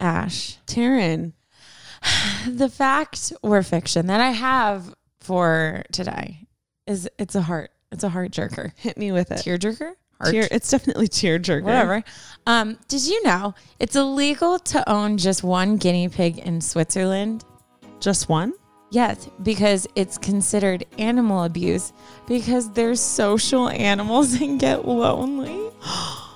Ash, Taryn, the fact or fiction that I have for today is it's a heart. It's a heart jerker. hit me with it. Tear jerker? Heart. Tear, it's definitely tear jerker. Whatever. Um, did you know it's illegal to own just one guinea pig in Switzerland? Just one? Yes, because it's considered animal abuse because they're social animals and get lonely.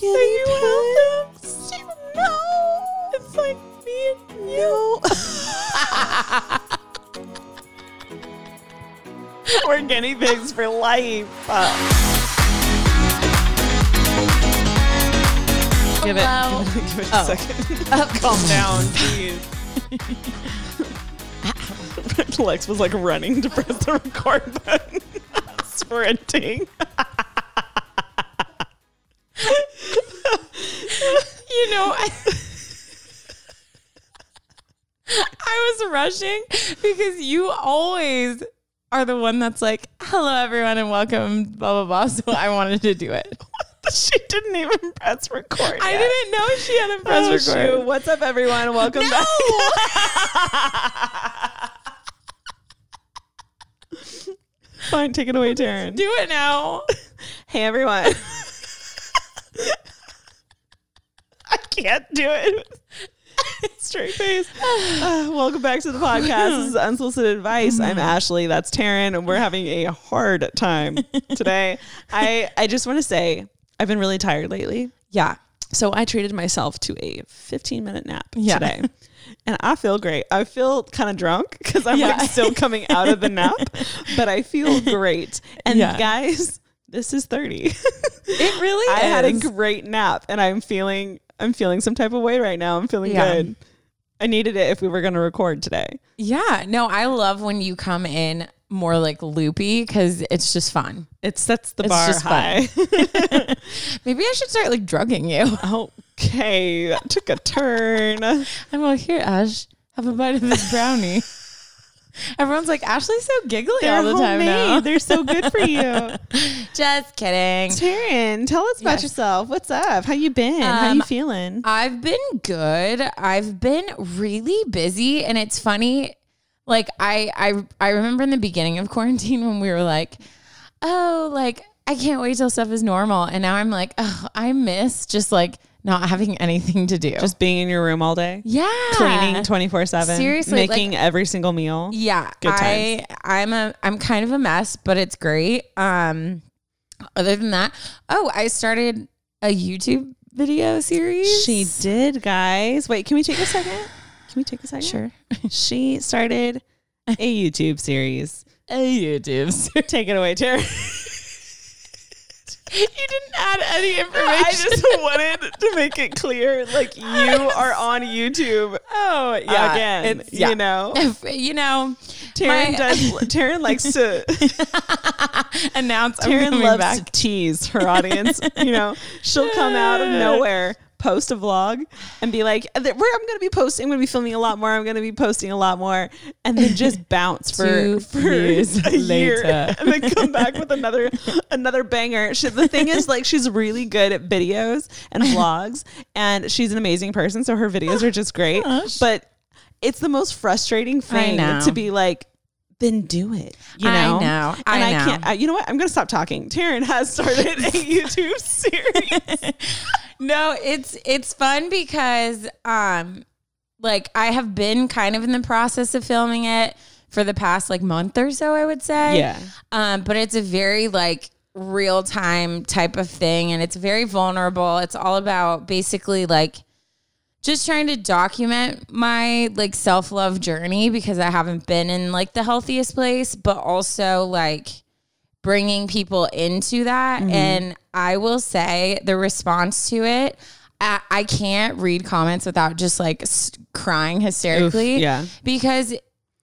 You help them? No, it's like me and you. We're guinea pigs for life. Uh, give it, Hello? give it, give it Oh. a second. Calm down, please. Lex was like running to press the record button, sprinting. You know, I, I was rushing because you always are the one that's like, hello, everyone, and welcome, blah, blah, blah. So I wanted to do it. she didn't even press record. I yet. didn't know she had a oh, press Oh, record. shoot. What's up, everyone? Welcome No! back. Fine, take it away, Taryn. Do it now. Hey, everyone. I can't do it. Straight face. Uh, welcome back to the podcast. This is Unsolicited Advice. I'm Ashley. That's Taryn, and we're having a hard time today. I I just want to say I've been really tired lately. Yeah. So I treated myself to a 15 minute nap Yeah. today. And I feel great. I feel kind of drunk because I'm Yeah. like still coming out of the nap, but I feel great. And Yeah. guys, this is 30. It really I had a great nap and I'm feeling I'm feeling some type of way right now. I'm feeling Yeah. good. I needed it if we were going to record today. Yeah. No, I love when you come in more like loopy because it's just fun. It sets the It's bar just high. Maybe I should start like drugging you. okay, that took a turn. I'm like, here, Ash, have a bite of this brownie. Everyone's like, Ashley's so giggly They're all the time homemade. now. They're so good for you. Just kidding. Taryn, tell us about Yes. yourself. What's up? How you been? How you Um, feeling? I've been good. I've been really busy and it's funny like I I I remember in the beginning of quarantine when we were like, "Oh, like I can't wait till stuff is normal." And now I'm like, "Oh, I miss just like not having anything to do." Just being in your room all day, yeah. cleaning twenty four seven, Seriously, like- making every single meal. Yeah, Good I I'm a I'm kind of a mess, but it's great. Um other than that, oh, I started a YouTube video series. She did, guys. Wait, can we take a second? Can we take a second? sure. She started a YouTube series. A YouTube series. Take it away, Taryn. You didn't add any information. I just wanted to make it clear, like you are on YouTube. oh yeah, again, yeah. you know. you know, Taryn my- does. Taryn likes to. announce. Taryn loves back. to tease her audience. you know, she'll come out of nowhere, post a vlog, and be like, "Where I'm going to be posting. I'm going to be filming a lot more. I'm going to be posting a lot more," and then just bounce for Two for years a year, later. and then come back with another another banger. She, the thing is, like, she's really good at videos and vlogs, and she's an amazing person. So her videos are just great, oh, but. It's the most frustrating thing to be like, then do it. You I know, know. and I I, know. can't. I, you know what? I'm going to stop talking. Taryn has started a YouTube series. No, it's it's fun because um like I have been kind of in the process of filming it for the past like month or so, I would say. Yeah. Um, but it's a very like real time type of thing and it's very vulnerable. It's all about basically like just trying to document my like self-love journey because I haven't been in like the healthiest place, but also like bringing people into that. Mm-hmm. And I will say the response to it, I, I can't read comments without just like s- crying hysterically. yeah. Because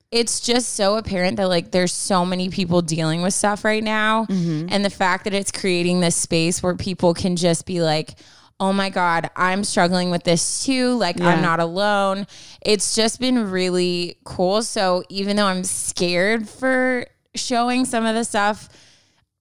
it's just so apparent that like there's so many people dealing with stuff right now. Mm-hmm. And the fact that it's creating this space where people can just be like, oh my God, I'm struggling with this too. Like, Yeah. I'm not alone. It's just been really cool. So, even though I'm scared for showing some of the stuff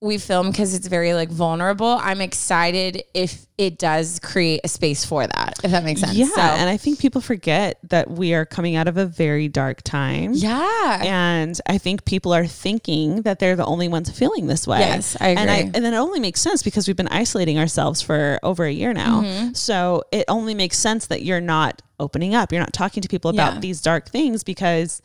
we film because it's very like vulnerable, I'm excited if it does create a space for that, if that makes sense. Yeah. So, and I think people forget that we are coming out of a very dark time. yeah. And I think people are thinking that they're the only ones feeling this way. Yes, I And, I, agree. and then it only makes sense because we've been isolating ourselves for over a year now. Mm-hmm. So it only makes sense that you're not opening up. You're not talking to people about Yeah. these dark things because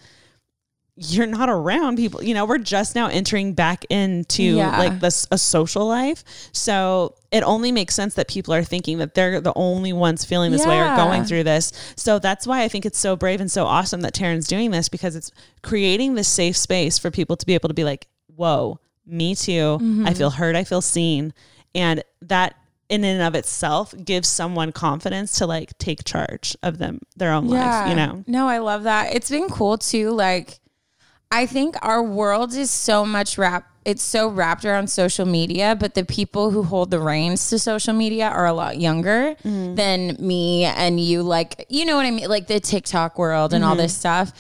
you're not around people. You know, we're just now entering back into Yeah. like this a social life. So it only makes sense that people are thinking that they're the only ones feeling this way or going through this. So that's why I think it's so brave and so awesome that Taryn's doing this because it's creating this safe space for people to be able to be like, whoa, me too. Mm-hmm. I feel heard. I feel seen. And that in and of itself gives someone confidence to like take charge of them, their own life, you know? No, I love that. It's been cool too. Like, I think our world is so much wrapped It's so wrapped around social media, but the people who hold the reins to social media are a lot younger Mm-hmm. than me and you. Like, you know what I mean? Like the TikTok world and all Mm-hmm. this stuff.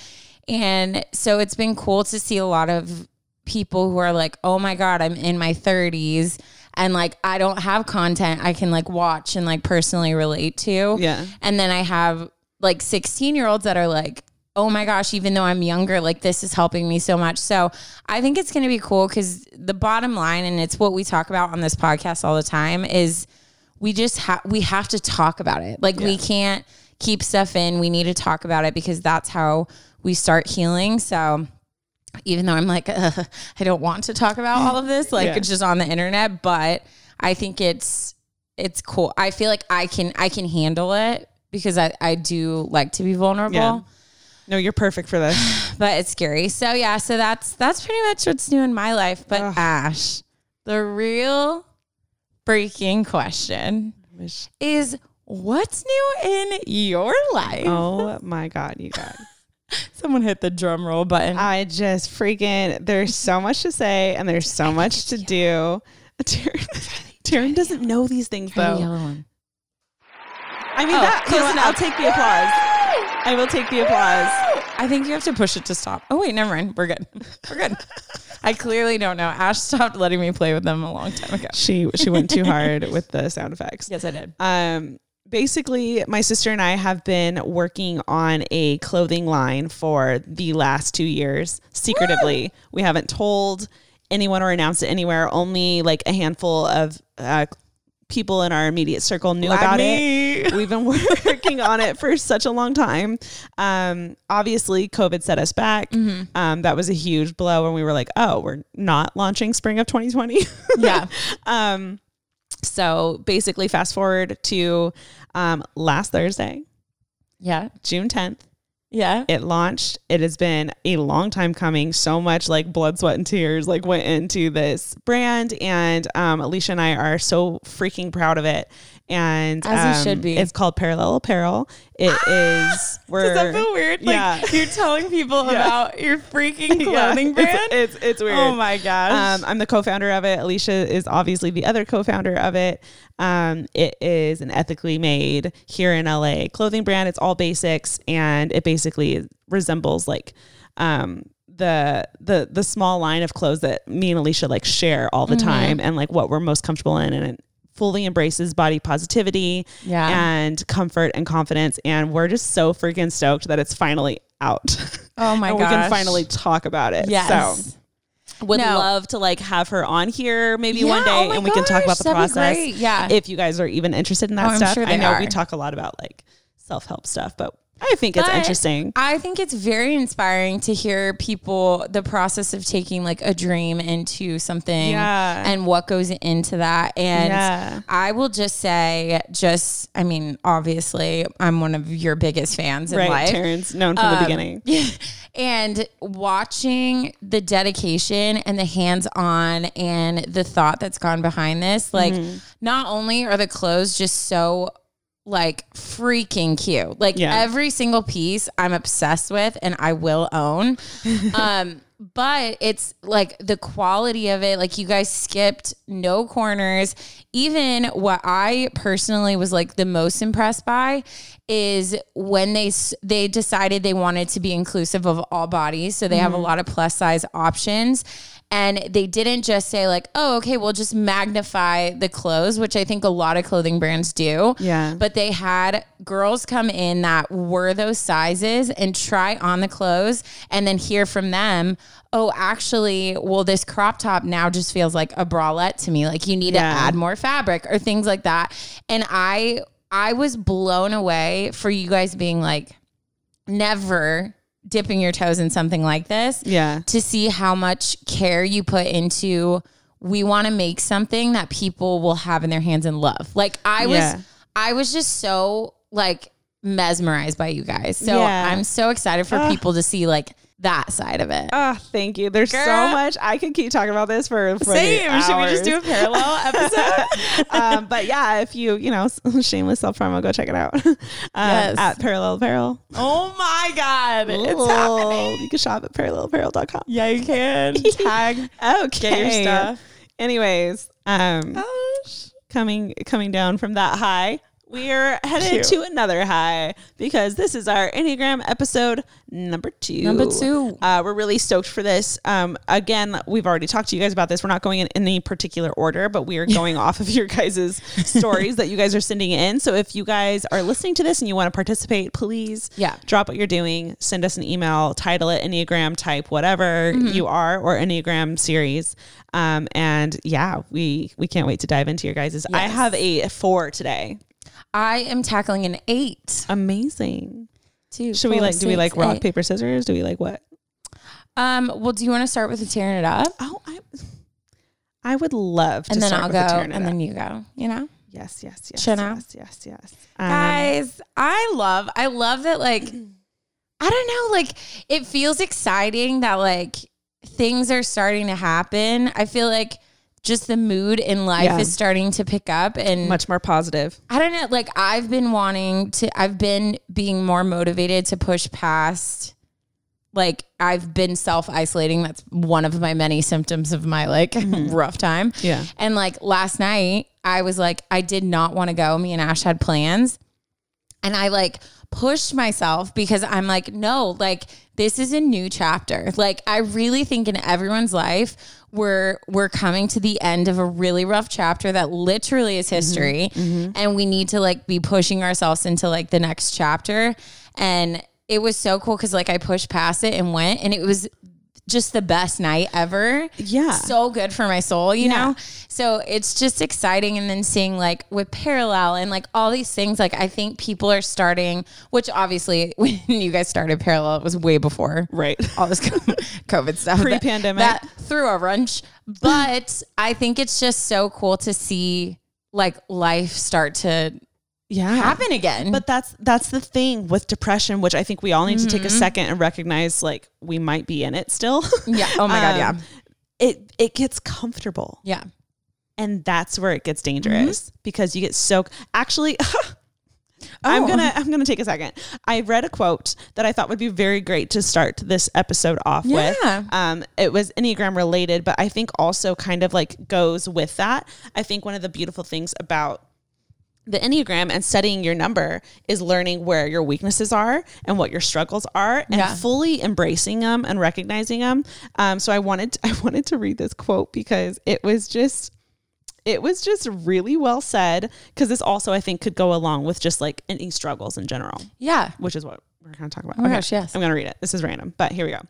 And so it's been cool to see a lot of people who are like, oh my God, I'm in my 30s and like I don't have content I can like watch and like personally relate to. Yeah. And then I have like 16 year olds that are like, oh my gosh, even though I'm younger, like this is helping me so much. So I think it's going to be cool because the bottom line, and it's what we talk about on this podcast all the time, is we just have we have to talk about it. Like we can't keep stuff in. We need to talk about it because that's how we start healing. So even though I'm like, uh, I don't want to talk about all of this, like Yeah. it's just on the internet, but I think it's it's cool. I feel like I can I can handle it because I, I do like to be vulnerable. Yeah. No, you're perfect for this. But it's scary. So yeah, so that's that's pretty much what's new in my life. But Ugh. Ash, the real freaking question is what's new in your life? oh my God, you guys. Someone hit the drum roll button. I just freaking, there's so much to say and there's so much to do. Taryn, Taryn doesn't know these things Try the though. yellow one. I mean, Oh, that, close you know what, enough. I'll take the applause. I will take the applause. I think you have to push it to stop. Oh wait, never mind. We're good. We're good. I clearly don't know. Ash stopped letting me play with them a long time ago. She she went too hard with the sound effects. Yes, I did. Um, basically, my sister and I have been working on a clothing line for the last two years secretively. we haven't told anyone or announced it anywhere. Only like a handful of uh, people in our immediate circle knew Like about me. it. We've been working on it for such a long time. Um, obviously, COVID set us back. Mm-hmm. Um, that was a huge blow, and we were like, "Oh, we're not launching spring of 2020." Yeah. Um, so basically, fast forward to um, last Thursday, Yeah. June 10th. Yeah. It launched. It has been a long time coming. So much like blood, sweat, and tears like went into this brand, and um, Alicia and I are so freaking proud of it. And As um, should be. It's called Parallel Apparel. It is. We're, Does that feel weird? Like Yeah. you're telling people Yeah. about your freaking clothing it's- brand? It's, it's weird. Oh my gosh. Um, I'm the co-founder of it. Alicia is obviously the other co-founder of it. Um, it is an ethically made here in LA clothing brand. It's all basics, and it basically resembles like um, the the the small line of clothes that me and Alicia like share all the Mm-hmm. time, and like what we're most comfortable in, and it fully embraces body positivity Yeah. and comfort and confidence. And we're just so freaking stoked that it's finally out. oh my gosh. we can finally talk about it. Yes. So would No. love to like have her on here maybe Yeah, one day oh and we can talk about the process. Yeah. If you guys are even interested in that Oh, stuff. sure I know we talk a lot about like self-help stuff, but I think it's But interesting. I think it's very inspiring to hear people the process of taking like a dream into something Yeah. and what goes into that. And Yeah. I will just say, just I mean, obviously, I'm one of your biggest fans in Right. life. Terrence, known from the Um, beginning. and watching the dedication and the hands on and the thought that's gone behind this, like, Mm-hmm. not only are the clothes just so like freaking cute, like Yeah. every single piece I'm obsessed with and I will own. um, but it's like the quality of it, like you guys skipped no corners. Even what I personally was like the most impressed by is when they they decided they wanted to be inclusive of all bodies, so they have a Mm-hmm. lot of plus size options. And they didn't just say like, "Oh, okay, we'll just magnify the clothes," which I think a lot of clothing brands do. Yeah. But they had girls come in that were those sizes and try on the clothes and then hear from them, oh, actually, well, this crop top now just feels like a bralette to me. Like you need Yeah. to add more fabric or things like that. And I I was blown away for you guys being like never dipping your toes in something like this Yeah. to see how much care you put into we want to make something that people will have in their hands and love. Like I was Yeah. I was just so like mesmerized by you guys. So Yeah. I'm so excited for people to see like that side of it. Oh, thank you. There's so much. I could keep talking about this for, for Same. Should we just do a parallel episode? um, but yeah, if you, you know, shameless self promo, go check it out. um, Yes. At Parallel Apparel. oh my god. It's Ooh, happening. You can shop at parallelapparel.com. Yeah, you can. Tag. Okay. Get your stuff. Anyways, um, coming coming down from that high, we're headed Cute. to another high because this is our Enneagram episode number two. Number two. Uh, we're really stoked for this. Um, again, we've already talked to you guys about this. We're not going in any particular order, but we are going off of your guys' stories that you guys are sending in. So if you guys are listening to this and you want to participate, please Yeah. drop what you're doing, send us an email, title it Enneagram type, whatever Mm-hmm. you are, or Enneagram series. Um, and yeah, we we can't wait to dive into your guys'. I have a four today. I am tackling an eight. Amazing. Two, Should we like do we like rock, eight. paper, scissors? Do we like what? Um, well, do you want to start with the tearing it up? Oh, I I would love to And then start I'll with go, and up. then you go, you know? yes, yes, yes, Should yes, yes, yes. Um, Guys, I love, I love that, like, I don't know, like, it feels exciting that, like, things are starting to happen. I feel like just the mood in life Yeah. is starting to pick up and much more positive. I don't know. Like I've been wanting to, I've been being more motivated to push past. Like I've been self isolating. That's one of my many symptoms of my like mm-hmm. rough time. Yeah. And like last night, I was like, I did not want to go. Me and Ash had plans. And I like pushed myself because I'm like, no, like this is a new chapter. Like I really think in everyone's life, we're we're coming to the end of a really rough chapter that literally is mm-hmm. history. Mm-hmm. And we need to like be pushing ourselves into like the next chapter. And it was so cool because like I pushed past it and went and it was just the best night ever. Yeah. So good for my soul, you Yeah. know? So it's just exciting. And then seeing like with parallel and like all these things, like I think people are starting, which obviously when you guys started parallel, it was way before Right. all this COVID stuff. Pre-pandemic. That, that threw a wrench. But I think it's just so cool to see like life start to Yeah. happen again. But that's that's the thing with depression, which I think we all need to take Mm-hmm. a second and recognize like we might be in it still. yeah. Oh my God. Yeah. Um, It it gets comfortable. Yeah. And that's where it gets dangerous because you get so actually I'm Oh. gonna I'm gonna take a second. I read a quote that I thought would be very great to start this episode off with. Yeah. Um, it was Enneagram related, but I think also kind of like goes with that. I think one of the beautiful things about the Enneagram and studying your number is learning where your weaknesses are and what your struggles are and Yeah. fully embracing them and recognizing them. Um, so I wanted I wanted to read this quote because it was just it was just really well said because this also I think could go along with just like any struggles in general, Yeah. which is what we're going to talk about. Oh my gosh, yes. I'm going to read it. This is random, but here we go.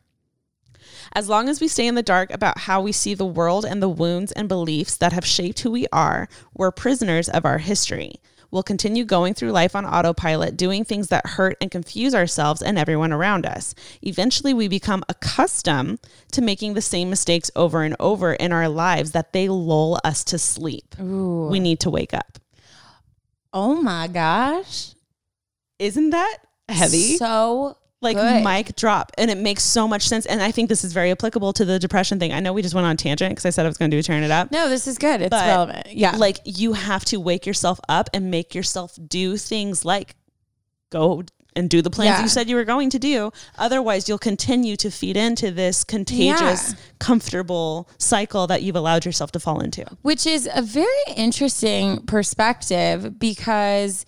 As long as we stay in the dark about how we see the world and the wounds and beliefs that have shaped who we are, we're prisoners of our history. We'll continue going through life on autopilot, doing things that hurt and confuse ourselves and everyone around us. Eventually, we become accustomed to making the same mistakes over and over in our lives that they lull us to sleep. We need to wake up. Oh my gosh. Isn't that heavy? So like good. mic drop and it makes so much sense and i think this is very applicable to the depression thing i know we just went on tangent because i said i was going to do turn it up No, this is good. It's But, relevant. Yeah. like you have to wake yourself up and make yourself do things like go and do the plans Yeah. you said you were going to do otherwise you'll continue to feed into this contagious Yeah. comfortable cycle that you've allowed yourself to fall into which is a very interesting perspective because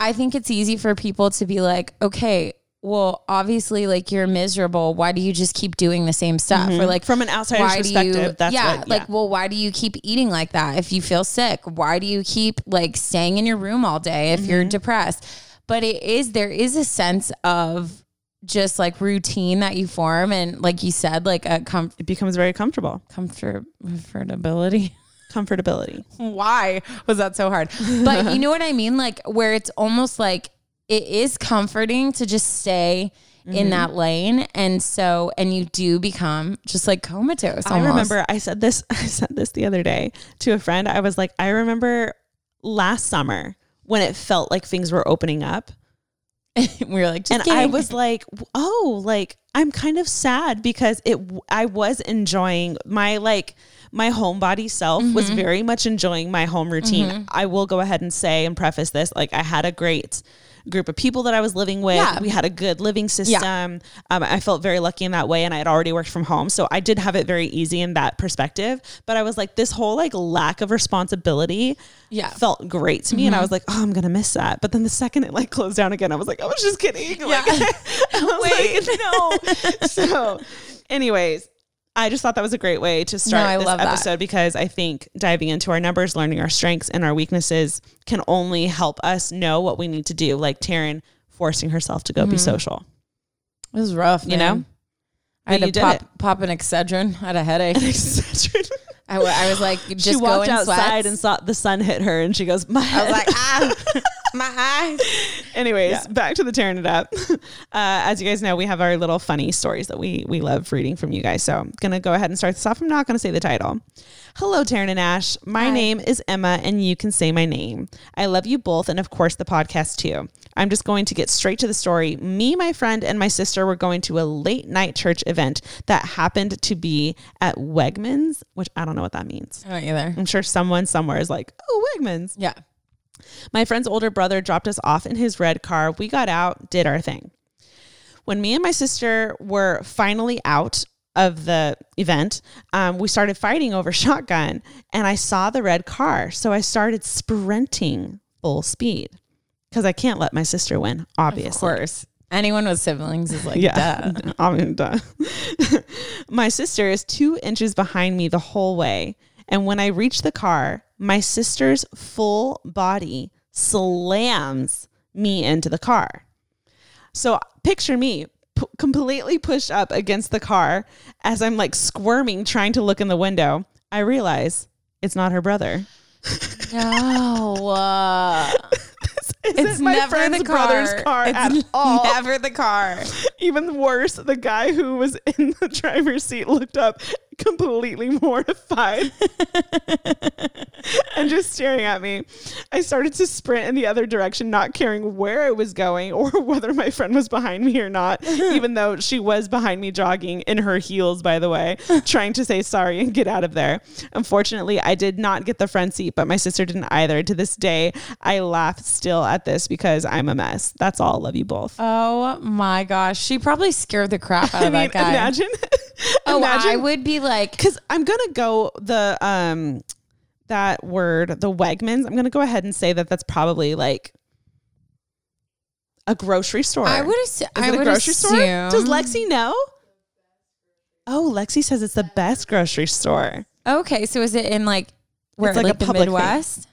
I think it's easy for people to be like, okay, well, obviously, like you're miserable. Why do you just keep doing the same stuff? Or like Mm-hmm. From an outsider's do you- perspective, that's yeah, what- like well, why do you keep eating like that if you feel sick? Why do you keep like staying in your room all day if you're Mm-hmm. depressed? But it is there is a sense of just like routine that you form and like you said like a com- it becomes very comfortable comfortability comfortability why was that so hard? But you know what I mean? Like where it's almost like it is comforting to just stay Mm-hmm. in that lane. And so, and you do become just like comatose. I remember I said this I said this the other day to a friend. I was like, I remember last summer when it felt like things were opening up. we were like, just and I was like, oh, like I'm kind of sad because it I was enjoying my like my homebody self was Mm-hmm. very much enjoying my home routine. I will go ahead and say and preface this like I had a great group of people that I was living with. Yeah. We had a good living system. Um, I felt very lucky in that way, and I had already worked from home, so I did have it very easy in that perspective. But I was like, this whole like lack of responsibility, Yeah. Mm-hmm. felt great to me, and I was like, oh, I'm gonna miss that. But then the second it like closed down again, I was like, I was just kidding. Like, I was like, no. so, anyways. I just thought that was a great way to start I this love that. episode because I think diving into our numbers, learning our strengths and our weaknesses can only help us know what we need to do. Like Taryn forcing herself to go Mm-hmm. be social. it was rough, You man. know? I had to pop, it. pop an Excedrin. I had a headache. I, w- I was like, just she go walked outside sweats. and saw the sun hit her and she goes, My I was like, ah, my eyes. Anyways, back to the tearing it up. Uh, as you guys know, we have our little funny stories that we we love reading from you guys. So I'm gonna go ahead and start this off. I'm not gonna say the title. Hello, Taryn and Ash. My Hi. name is Emma, and you can say my name. I love you both, and of course the podcast too. I'm just going to get straight to the story. Me, my friend, and my sister were going to a late night church event that happened to be at Wegmans, which I don't know what that means. I don't either. I'm sure someone somewhere is like, oh, Wegmans. Yeah. My friend's older brother dropped us off in his red car. We got out, did our thing. When me and my sister were finally out of the event, um, we started fighting over shotgun, and I saw the red car. So I started sprinting full speed because I can't let my sister win, obviously. Of course. Anyone with siblings is like, Yeah. duh. I mean, duh. my sister is two inches behind me the whole way. And when I reach the car, my sister's full body slams me into the car. So picture me p- completely pushed up against the car as I'm like squirming, trying to look in the window. I realize it's not her brother. No. uh, Isn't it's my never friend's the car. brother's car it's at all. never the car. Even worse, the guy who was in the driver's seat looked up completely mortified and just staring at me. I started to sprint in the other direction, not caring where I was going or whether my friend was behind me or not, even though she was behind me jogging in her heels, by the way, trying to say sorry and get out of there. Unfortunately, I did not get the front seat, but my sister didn't either. To this day, I laugh still at this because I'm a mess. That's all. Love you both. Oh my gosh. She probably scared the crap out I of mean, that guy. imagine. oh, imagine I would be like, because I'm gonna go the um that word the Wegmans. I'm gonna go ahead and say that that's probably like a grocery store. I would assu- Is I it a would grocery store? Does Lexi know? Oh, Lexi says it's the best grocery store. Okay, so is it in like where It's like like, a the public thing. Midwest?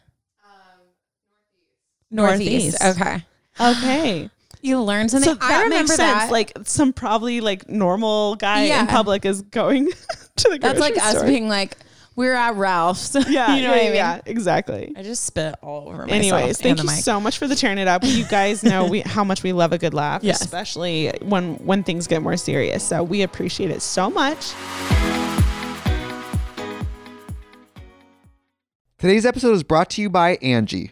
Northeast. Northeast. Okay. Okay, You learn something. so that I remember makes that. sense. Like some probably like normal guy Yeah. in public is going to the grocery store. that's like us being like, we're at Ralph's. yeah, you know yeah, what I mean? yeah, exactly. I just spit all over myself. Anyways, thank and you mic. so much for the turn it up. You guys know we how much we love a good laugh, Yes. especially when when things get more serious. So we appreciate it so much. Today's episode is brought to you by Angi.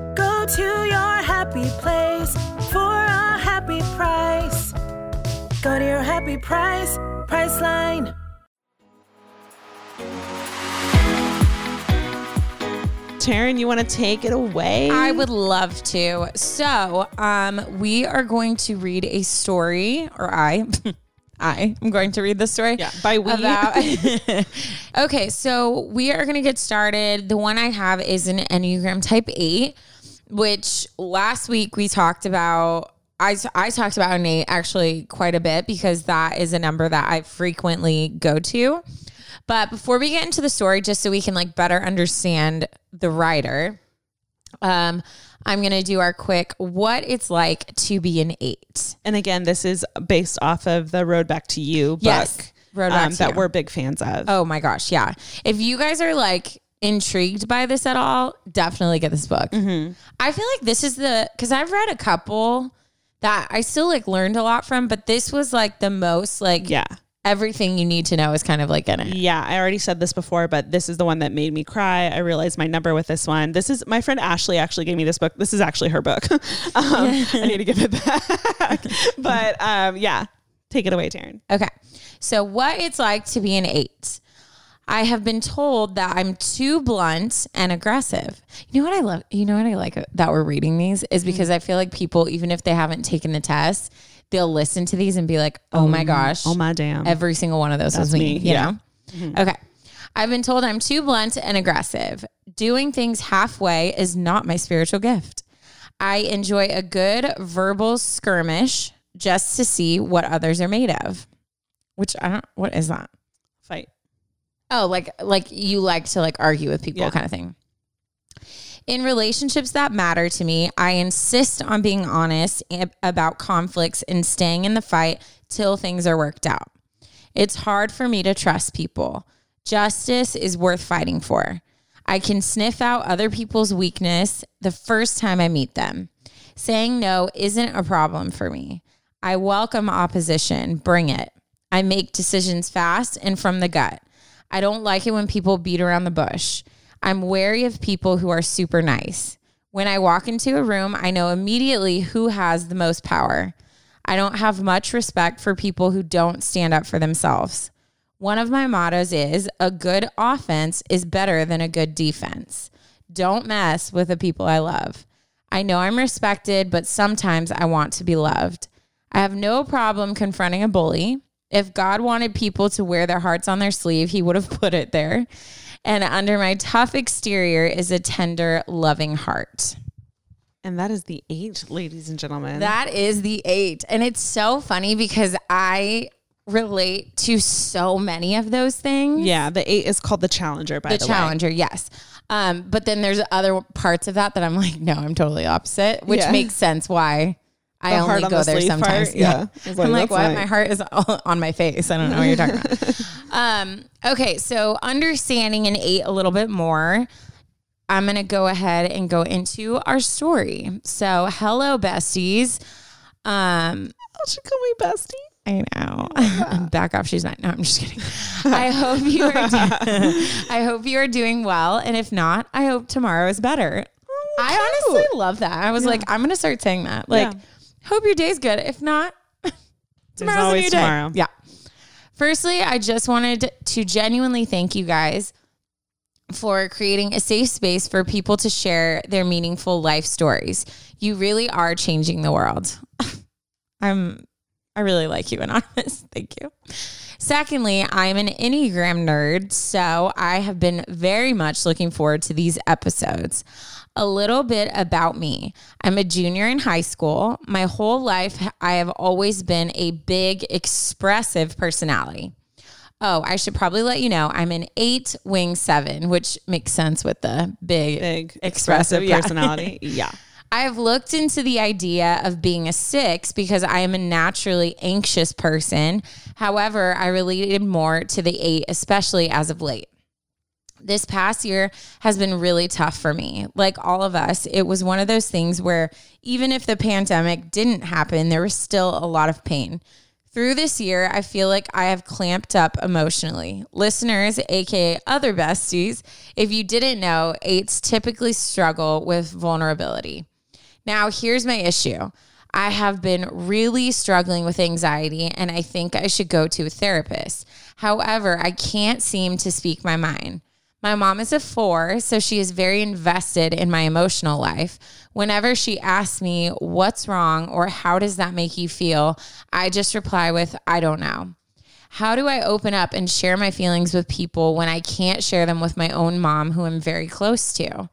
Go to your happy place for a happy price. Go to your happy price, Priceline. Taryn, you want to take it away? I would love to. So, um, we are going to read a story, or I, I am going to read the story. Yeah, by we. About, okay, so we are going to get started. The one I have is an Enneagram Type Eight, which last week we talked about. I, I talked about an eight actually quite a bit because that is a number that I frequently go to. But before we get into the story, just so we can like better understand the writer, um, I'm gonna do our quick what it's like to be an eight. and again, this is based off of the Road Back to You book Yes, Road Back um, to that You. we're big fans of. Oh my gosh, yeah. If you guys are like intrigued by this at all, definitely get this book. Mm-hmm. I feel like this is the because I've read a couple that I still like learned a lot from, but this was like the most like Yeah. everything you need to know is kind of like in it. Yeah, I already said this before, but this is the one that made me cry. I realized my number with this one. This is my friend Ashley actually gave me this book. This is actually her book. um, I need to give it back. but um, yeah, take it away, Taryn. Okay. So, what it's like to be an eight. I have been told that I'm too blunt and aggressive. You know what I love? You know what I like that we're reading these is because mm. I feel like people, even if they haven't taken the test, they'll listen to these and be like, oh my mm. gosh. Oh my damn. Every single one of those was me. me, You yeah. know? Mm-hmm. Okay. I've been told I'm too blunt and aggressive. Doing things halfway is not my spiritual gift. I enjoy a good verbal skirmish just to see what others are made of. Which I don't what is that? Fight. Oh, like like you like to like argue with people Yeah. kind of thing. In relationships that matter to me, I insist on being honest about conflicts and staying in the fight till things are worked out. It's hard for me to trust people. Justice is worth fighting for. I can sniff out other people's weakness the first time I meet them. Saying no isn't a problem for me. I welcome opposition, bring it. I make decisions fast and from the gut. I don't like it when people beat around the bush. I'm wary of people who are super nice. When I walk into a room, I know immediately who has the most power. I don't have much respect for people who don't stand up for themselves. One of my mottos is a good offense is better than a good defense. Don't mess with the people I love. I know I'm respected, but sometimes I want to be loved. I have no problem confronting a bully. If God wanted people to wear their hearts on their sleeve, he would have put it there. And under my tough exterior is a tender, loving heart. And that is the eight, ladies and gentlemen. That is the eight. And it's so funny because I relate to so many of those things. yeah, the eight is called the challenger, by The, way. the, challenger, yes. Um, but then there's other parts of that that I'm like, no, I'm totally opposite, which Yeah. makes sense why I The only on go the there sometimes. part? Yeah. Like, I'm like, what? right. My heart is all on my face. I don't know what you're talking about. um, okay, so understanding an eight a little bit more. I'm going to go ahead and go into our story. So, hello, besties. Um, Oh, she call me bestie. I know. Back off. She's not. No, I'm just kidding. I hope you are. Do- I hope you are doing well, and if not, I hope tomorrow is better. I honestly love that. I was like, I'm gonna start saying that. Like, Yeah. Hope your day's good. If not, tomorrow's a always new day. tomorrow. Yeah. Firstly, I just wanted to genuinely thank you guys for creating a safe space for people to share their meaningful life stories. You really are changing the world. I'm I really like you, Anonymous. Thank you. Secondly, I'm an Enneagram nerd, so I have been very much looking forward to these episodes. A little bit about me. I'm a junior in high school. My whole life, I have always been a big, expressive personality. Oh, I should probably let you know I'm an eight wing seven, which makes sense with the big, Big expressive expressive yeah. personality. yeah. I have looked into the idea of being a six because I am a naturally anxious person. However, I related more to the eight, especially as of late. This past year has been really tough for me. Like all of us, it was one of those things where even if the pandemic didn't happen, there was still a lot of pain. Through this year, I feel like I have clamped up emotionally. Listeners, aka other besties, if you didn't know, eights typically struggle with vulnerability. Now, here's my issue. I have been really struggling with anxiety and I think I should go to a therapist. However, I can't seem to speak my mind. My mom is a four, so she is very invested in my emotional life. Whenever she asks me what's wrong or how does that make you feel, I just reply with, I don't know. How do I open up and share my feelings with people when I can't share them with my own mom, who I'm very close to?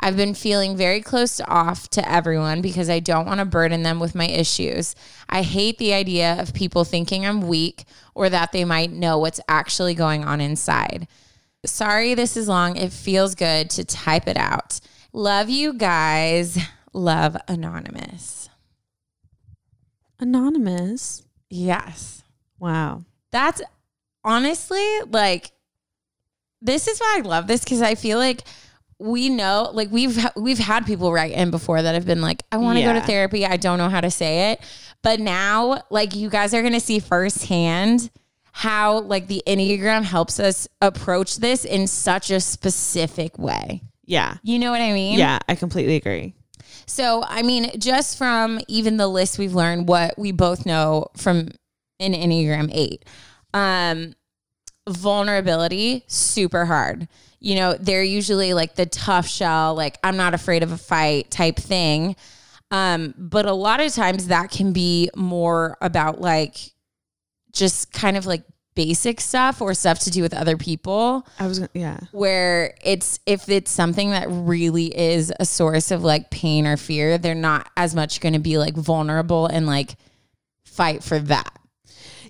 I've been feeling very close off to everyone because I don't want to burden them with my issues. I hate the idea of people thinking I'm weak or that they might know what's actually going on inside. Sorry, this is long. It feels good to type it out. Love you guys. Love Anonymous. Anonymous. Yes. Wow. That's honestly like this is why I love this because I feel like we know like we've we've had people write in before that have been like I want to go to therapy I don't know how to say it but now like you guys are going to see firsthand how like the Enneagram helps us approach this in such a specific way. Yeah. You know what I mean? Yeah, I completely agree. So, I mean, just from even the list we've learned, what we both know from an Enneagram 8, um, vulnerability, super hard. You know, they're usually like the tough shell, like, I'm not afraid of a fight type thing. Um, but a lot of times that can be more about like just kind of like basic stuff or stuff to do with other people I was gonna, yeah. where it's if it's something that really is a source of like pain or fear, they're not as much going to be like vulnerable and like fight for that.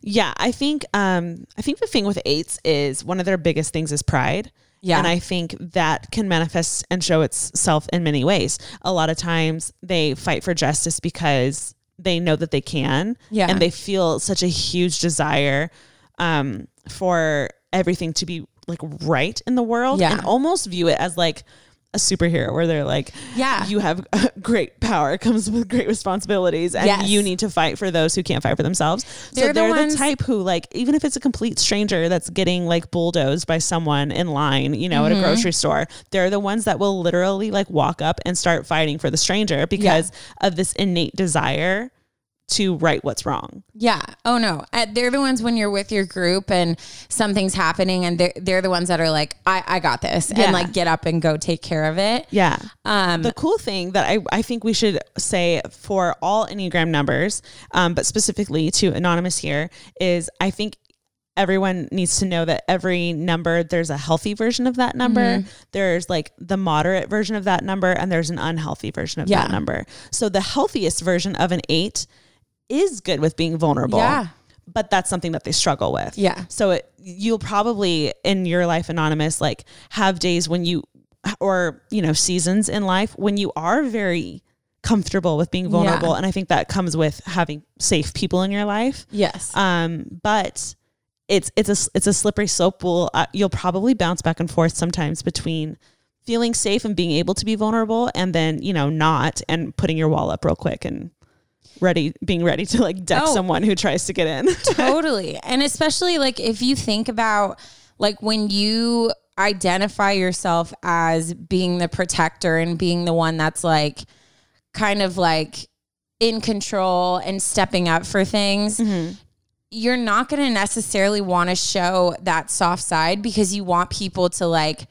Yeah, I think um I think the thing with eights is one of their biggest things is pride. Yeah. And I think that can manifest and show itself in many ways. A lot of times they fight for justice because they know that they can. Yeah. And they feel such a huge desire um for everything to be like right in the world Yeah. and almost view it as like a superhero where they're like, Yeah. you have great power comes with great responsibilities, and Yes. you need to fight for those who can't fight for themselves. They're so the they're the, ones- type who, like, even if it's a complete stranger that's getting like bulldozed by someone in line, you know, Mm-hmm. at a grocery store, they're the ones that will literally like walk up and start fighting for the stranger because of this innate desire to right what's wrong. Yeah. Oh no. Uh, They're the ones when you're with your group and something's happening and they're, they're the ones that are like, I, I got this Yeah. and like get up and go take care of it. Yeah. Um, the cool thing that I, I think we should say for all Enneagram numbers, um, but specifically to Anonymous here, is I think everyone needs to know that every number, there's a healthy version of that number. Mm-hmm. There's like the moderate version of that number, and there's an unhealthy version of Yeah. that number. So the healthiest version of an eight is good with being vulnerable. Yeah. But that's something that they struggle with. Yeah. So it, you'll probably in your life anonymous like have days when you or you know seasons in life when you are very comfortable with being vulnerable Yeah. and I think that comes with having safe people in your life. yes. Um but it's it's a it's a slippery slope. Will uh, you'll probably bounce back and forth sometimes between feeling safe and being able to be vulnerable, and then you know not and putting your wall up real quick and ready being ready to like deck Oh. someone who tries to get in. totally. And especially like if you think about like when you identify yourself as being the protector and being the one that's like kind of like in control and stepping up for things. Mm-hmm. You're not going to necessarily want to show that soft side because you want people to like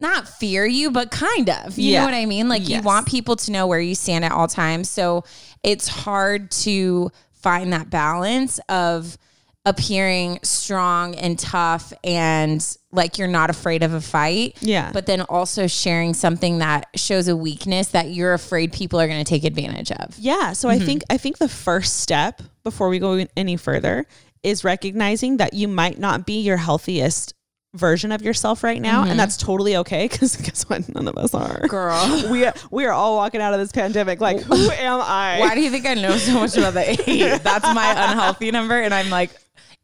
not fear you, but kind of. You Yeah. know what I mean? Like you want people to know where you stand at all times. So it's hard to find that balance of appearing strong and tough and like you're not afraid of a fight. Yeah. But then also sharing something that shows a weakness that you're afraid people are going to take advantage of. Yeah. So Mm-hmm. I think I think the first step before we go any further is recognizing that you might not be your healthiest version of yourself right now, and that's totally okay. Because guess what? None of us are. Mm-hmm. Girl. we we are all walking out of this pandemic like, who am I? Why do you think I know so much about the eight? That's my unhealthy number. And I'm like,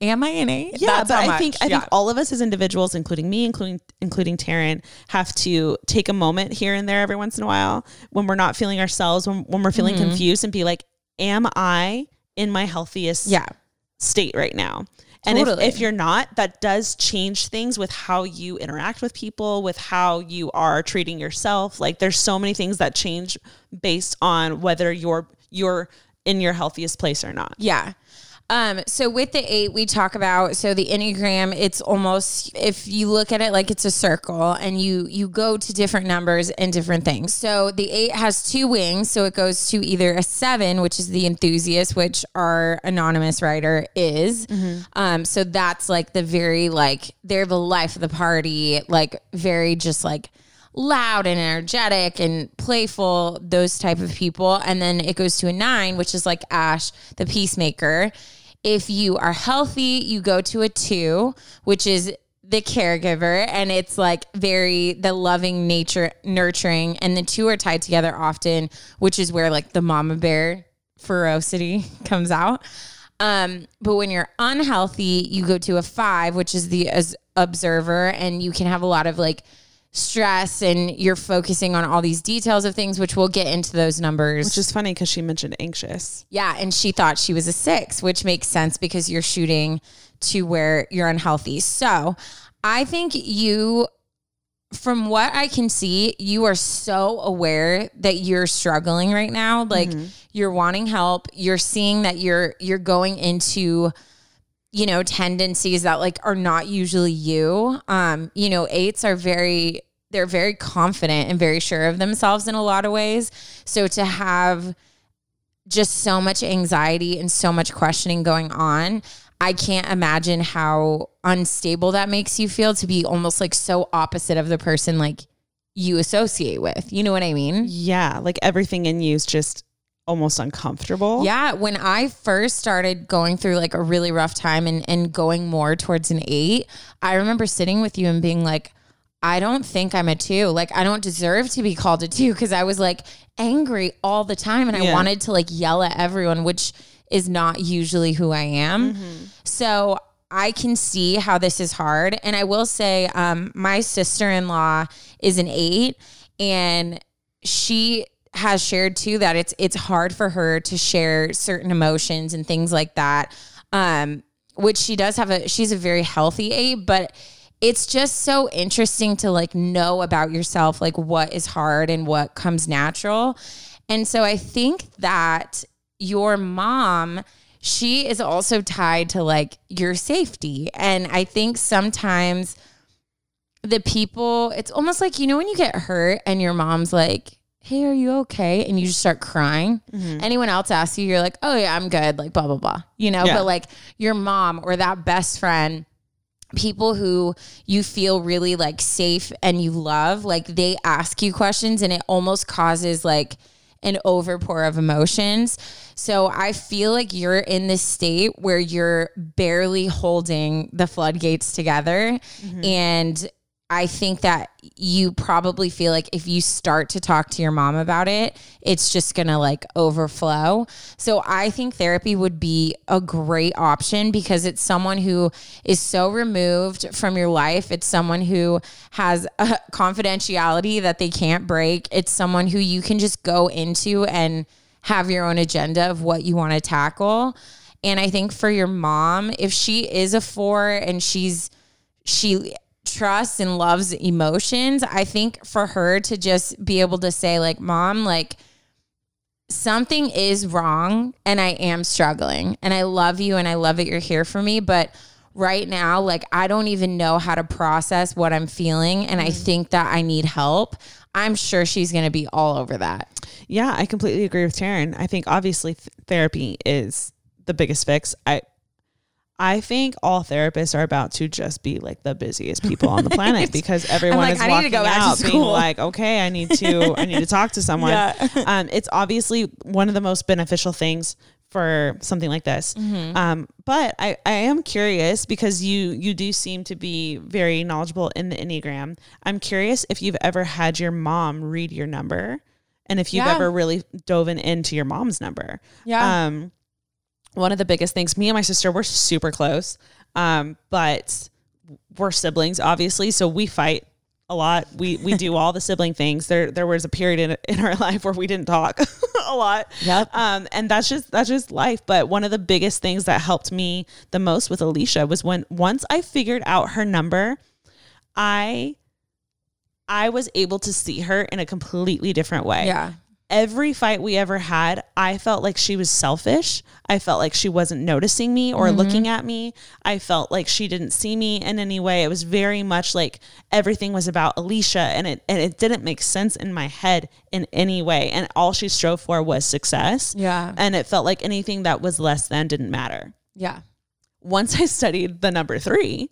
am I an eight? Yeah, That's but I think I Yeah. think all of us as individuals, including me, including including Taryne, have to take a moment here and there every once in a while when we're not feeling ourselves, when when we're feeling Mm-hmm. confused, and be like, "Am I in my healthiest Yeah. state right now?" And if, if you're not, that does change things with how you interact with people, with how you are treating yourself. Like there's so many things that change based on whether you're you're in your healthiest place or not. Yeah. Um, so with the eight, we talk about so the Enneagram, it's almost if you look at it like it's a circle and you you go to different numbers and different things. So the eight has two wings, so it goes to either a seven, which is the enthusiast, which our anonymous writer is. Um, so that's like the very like they're the life of the party, like very just like loud and energetic and playful, those type of people. And then it goes to a nine, which is like Ash, the peacemaker. If you are healthy, you go to a two, which is the caregiver and it's like very the loving nature nurturing and the two are tied together often which is where like the mama bear ferocity comes out. Um, but when you're unhealthy, you go to a five, which is the observer, and you can have a lot of like stress and you're focusing on all these details of things, which we'll get into those numbers. Which is funny because she mentioned anxious. Yeah, and she thought she was a six, which makes sense because you're shooting to where you're unhealthy. So I think you, from what I can see, you are so aware that you're struggling right now. Like mm-hmm. you're wanting help. You're seeing that you're you're going into you know tendencies that like are not usually you. Um you know eights are very they're very confident and very sure of themselves in a lot of ways. So to have just so much anxiety and so much questioning going on i can't imagine how unstable that makes you feel to be almost like so opposite of the person like you associate with. You know what i mean? Yeah, like everything in you is just almost uncomfortable. Yeah, when I first started going through like a really rough time and, and going more towards an eight, I remember sitting with you and being like, I don't think I'm a two. Like, I don't deserve to be called a two because I was like angry all the time and I wanted to like yell at everyone, which is not usually who I am. So I can see how this is hard. And I will say, um, my sister in law is an eight and she has shared too that it's it's hard for her to share certain emotions and things like that. Um, which she does have a she's a very healthy eight, but it's just so interesting to like know about yourself, like what is hard and what comes natural. And so I think that your mom, she is also tied to like your safety. And I think sometimes the people, it's almost like, you know, when you get hurt and your mom's like, Hey, are you okay? And you just start crying. Mm-hmm. Anyone else asks you, you're like, Oh, yeah, I'm good. Like, blah, blah, blah. You know, Yeah. but like your mom or that best friend, people who you feel really like safe and you love, like they ask you questions and it almost causes like an overpour of emotions. So I feel like you're in this state where you're barely holding the floodgates together. Mm-hmm. And I think that you probably feel like if you start to talk to your mom about it, it's just going to like overflow. So I think therapy would be a great option because it's someone who is so removed from your life. It's someone who has a confidentiality that they can't break. It's someone who you can just go into and have your own agenda of what you want to tackle. And I think for your mom, if she is a four and she's, she trusts and loves emotions, I think for her to just be able to say, like, mom, like, something is wrong and I am struggling and I love you and I love that you're here for me. But right now, like, I don't even know how to process what I'm feeling. And I mm-hmm. think that I need help. I'm sure she's going to be all over that. Yeah, I completely agree with Taryne. I think obviously th- therapy is the biggest fix. I I think all therapists are about to just be like the busiest people on the planet because everyone like, is I walking go back to out being like, okay, I need to I need to talk to someone. Um, it's obviously one of the most beneficial things for something like this. Mm-hmm. Um, but I, I am curious because you you do seem to be very knowledgeable in the Enneagram. I'm curious if you've ever had your mom read your number and if you've Yeah. ever really dove in into your mom's number. Yeah. Um, one of the biggest things, me and my sister, we're super close. Um, but we're siblings, obviously, so we fight a lot. We we do all the sibling things. There there was a period in in our life where we didn't talk a lot. Yep. Um, and that's just that's just life. But one of the biggest things that helped me the most with Alicia was when once I figured out her number, I I was able to see her in a completely different way yeah. Every fight we ever had, I felt like she was selfish. I felt like she wasn't noticing me or mm-hmm. looking at me. I felt like she didn't see me in any way. It was very much like everything was about Alicia and it and it didn't make sense in my head in any way. And all she strove for was success. Yeah. And it felt like anything that was less than didn't matter. Yeah. Once I studied the number 3,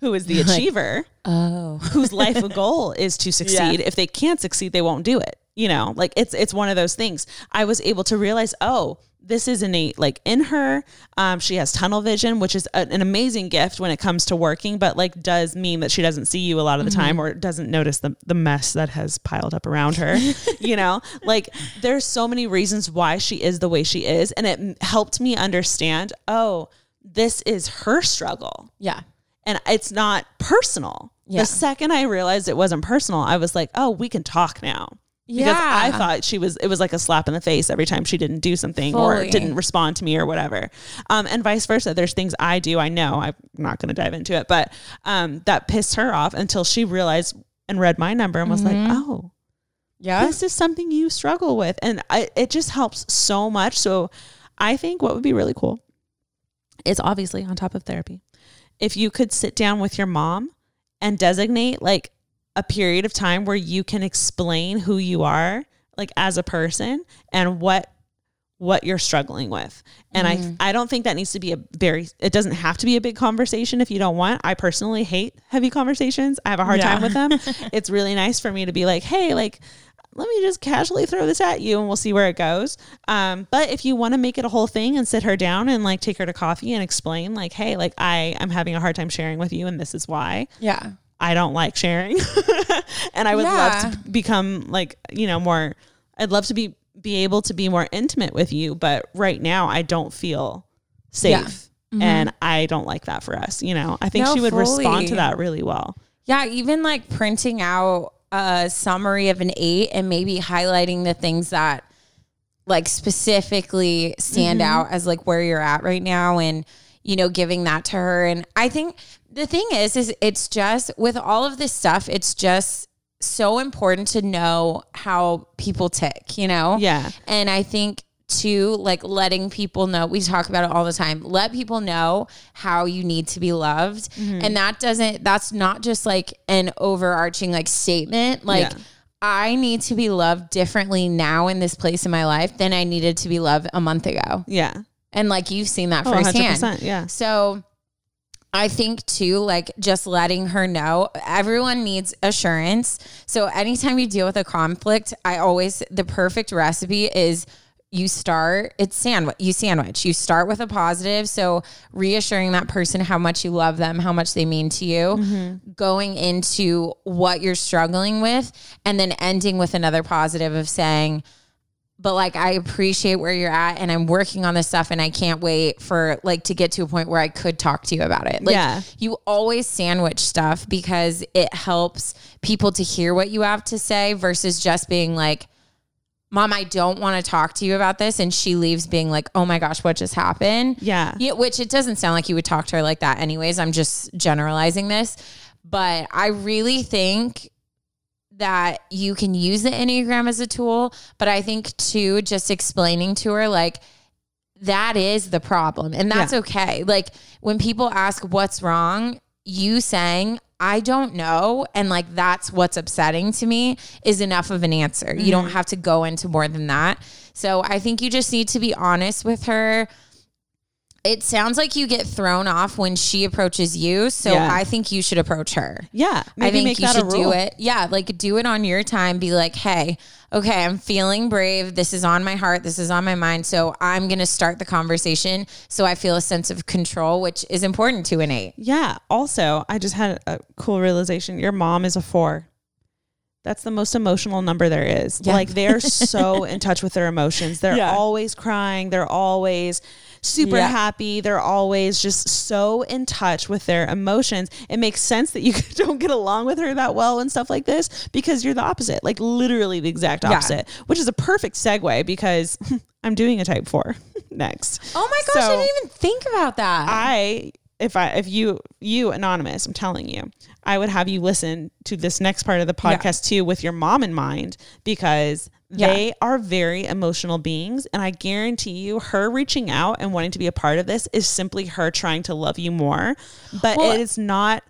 who is the achiever, Oh. whose life goal is to succeed. If they can't succeed, they won't do it. You know, like it's it's one of those things. I was able to realize, oh, this is innate, like in her. Um, she has tunnel vision, which is a, an amazing gift when it comes to working, but like does mean that she doesn't see you a lot of the time or doesn't notice the the mess that has piled up around her. you know, like there's so many reasons why she is the way she is, and it helped me understand. Oh, this is her struggle Yeah. And it's not personal. Yeah. The second I realized it wasn't personal, I was like, oh, we can talk now. Because Yeah. I thought she was, it was like a slap in the face every time she didn't do something or didn't respond to me or whatever. Um, and vice versa. There's things I do, I know, I'm not going to dive into it, but um, that pissed her off until she realized and read my number and was like, oh, Yeah. this is something you struggle with. And I, it just helps so much. So I think what would be really cool is obviously on top of therapy, if you could sit down with your mom and designate like a period of time where you can explain who you are like as a person and what what you're struggling with. And I mm-hmm. I don't think that needs to be a very it doesn't have to be a big conversation if you don't want. I personally hate heavy conversations. I have a hard Yeah. time with them. it's really nice for me to be like, "Hey, like let me just casually throw this at you and we'll see where it goes. Um, but if you want to make it a whole thing and sit her down and like take her to coffee and explain like, hey, like I am having a hard time sharing with you and this is why. Yeah. I don't like sharing. and I would Yeah. love to become like, you know, more I'd love to be be able to be more intimate with you, but right now I don't feel safe. And I don't like that for us, you know. I think Mm-hmm. No, she would respond to that really well. Yeah, even like printing out a summary of an eight and maybe highlighting the things that like specifically stand Mm-hmm. out as like where you're at right now and you know giving that to her and I think the thing is is it's just with all of this stuff it's just so important to know how people tick, you know? Yeah. And I think too, like letting people know, we talk about it all the time. Let people know how you need to be loved. Mm-hmm. And that doesn't, that's not just like an overarching like statement. Like, Yeah. I need to be loved differently now in this place in my life than I needed to be loved a month ago. Yeah. And like you've seen that Oh, firsthand. 100%. Yeah. So I think too, like just letting her know everyone needs assurance. So anytime you deal with a conflict, I always, the perfect recipe is you start, it's sandwich, you sandwich. You start with a positive. So reassuring that person how much you love them, how much they mean to you, mm-hmm. going into what you're struggling with, and then ending with another positive of saying, but like I appreciate where you're at and I'm working on this stuff and I can't wait for like to get to a point where I could talk to you about it. Like Yeah. you always sandwich stuff because it helps people to hear what you have to say versus just being like Mom, I don't want to talk to you about this. And she leaves being like, oh my gosh, what just happened? Yeah. Yeah, which it doesn't sound like you would talk to her like that, anyways. I'm just generalizing this. But I really think that you can use the Enneagram as a tool. But I think too, just explaining to her, like, that is the problem. And that's Yeah. okay. Like, when people ask what's wrong, you saying, I don't know. And like, that's what's upsetting to me is enough of an answer. You don't mm-hmm. have to go into more than that. So I think you just need to be honest with her. It sounds like you get thrown off when she approaches you. So Yeah. I think you should approach her. Yeah. Maybe I think you should do it. Yeah, like do it on your time. Be like, hey, okay, I'm feeling brave. This is on my heart. This is on my mind. So I'm going to start the conversation so I feel a sense of control, which is important to an eight. Yeah. Also, I just had a cool realization. Your mom is a four. That's the most emotional number there is. Yeah. Like they're so in touch with their emotions. They're Yeah. always crying. They're always super Yeah. happy. They're always just so in touch with their emotions. It makes sense that you don't get along with her that well and stuff like this because you're the opposite, like literally the exact Yeah. opposite, which is a perfect segue because I'm doing a type four next. Oh my gosh, I didn't even think about that. I if I if you you anonymous, I'm telling you, I would have you listen to this next part of the podcast too with your mom in mind because Yeah. they are very emotional beings and I guarantee you her reaching out and wanting to be a part of this is simply her trying to love you more. But Well- it is not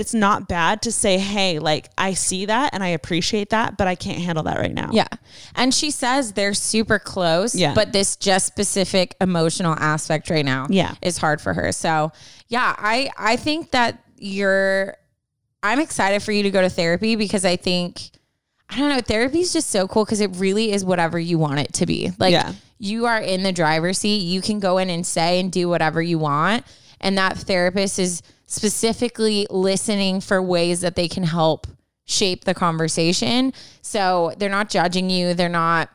it's not bad to say, "Hey, like I see that and I appreciate that, but I can't handle that right now." Yeah. And she says they're super close, Yeah. but this just specific emotional aspect right now Yeah. is hard for her. So, yeah, I I think that you're I'm excited for you to go to therapy because I think I don't know, therapy is just so cool because it really is whatever you want it to be. Like Yeah. you are in the driver's seat, you can go in and say and do whatever you want and that therapist is specifically listening for ways that they can help shape the conversation. So they're not judging you. They're not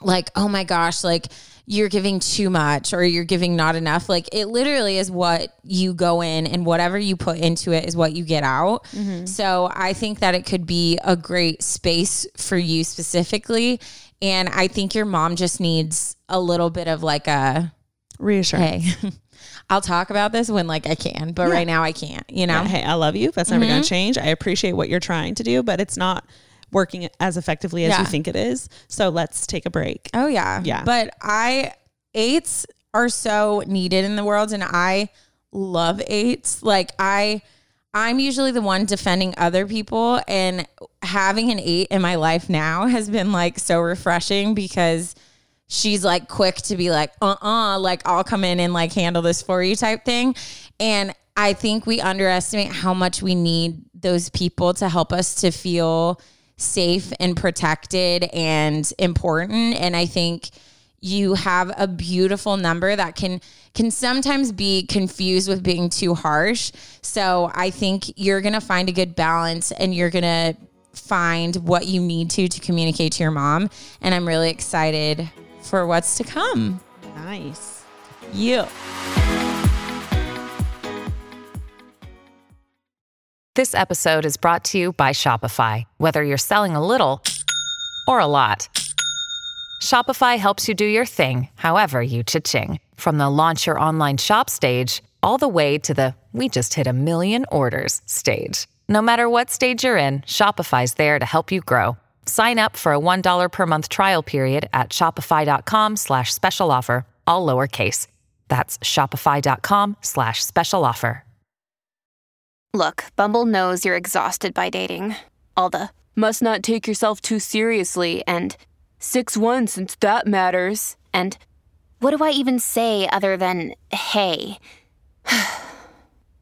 like, oh my gosh, like you're giving too much or you're giving not enough. Like it literally is what you go in and whatever you put into it is what you get out. Mm-hmm. So I think that it could be a great space for you specifically. And I think your mom just needs a little bit of like a, Reassurance. hey, I'll talk about this when like I can, but right now I can't, you know? Yeah, hey, I love you. That's never going Mm-hmm. to change. I appreciate what you're trying to do, but it's not working as effectively as Yeah. you think it is. So let's take a break. Oh yeah. Yeah. But I eights are so needed in the world and I love eights. Like I I'm usually the one defending other people and having an eight in my life now has been like so refreshing because she's like quick to be like, uh-uh, like I'll come in and like handle this for you type thing. And I think we underestimate how much we need those people to help us to feel safe and protected and important. And I think you have a beautiful number that can can sometimes be confused with being too harsh. So I think you're gonna find a good balance and you're gonna find what you need to to communicate to your mom. And I'm really excited for what's to come. Nice. You. This episode is brought to you by Shopify. Whether you're selling a little or a lot, Shopify helps you do your thing, however you cha-ching. From the launch your online shop stage, all the way to the we just hit a million orders stage. No matter what stage you're in, Shopify's there to help you grow. Sign up for a $1 per month trial period at shopify.com slash special offer, all lowercase. That's shopify.com slash special offer. Look, Bumble knows you're exhausted by dating. All the must not take yourself too seriously and 6 1 since that matters. And what do I even say other than hey?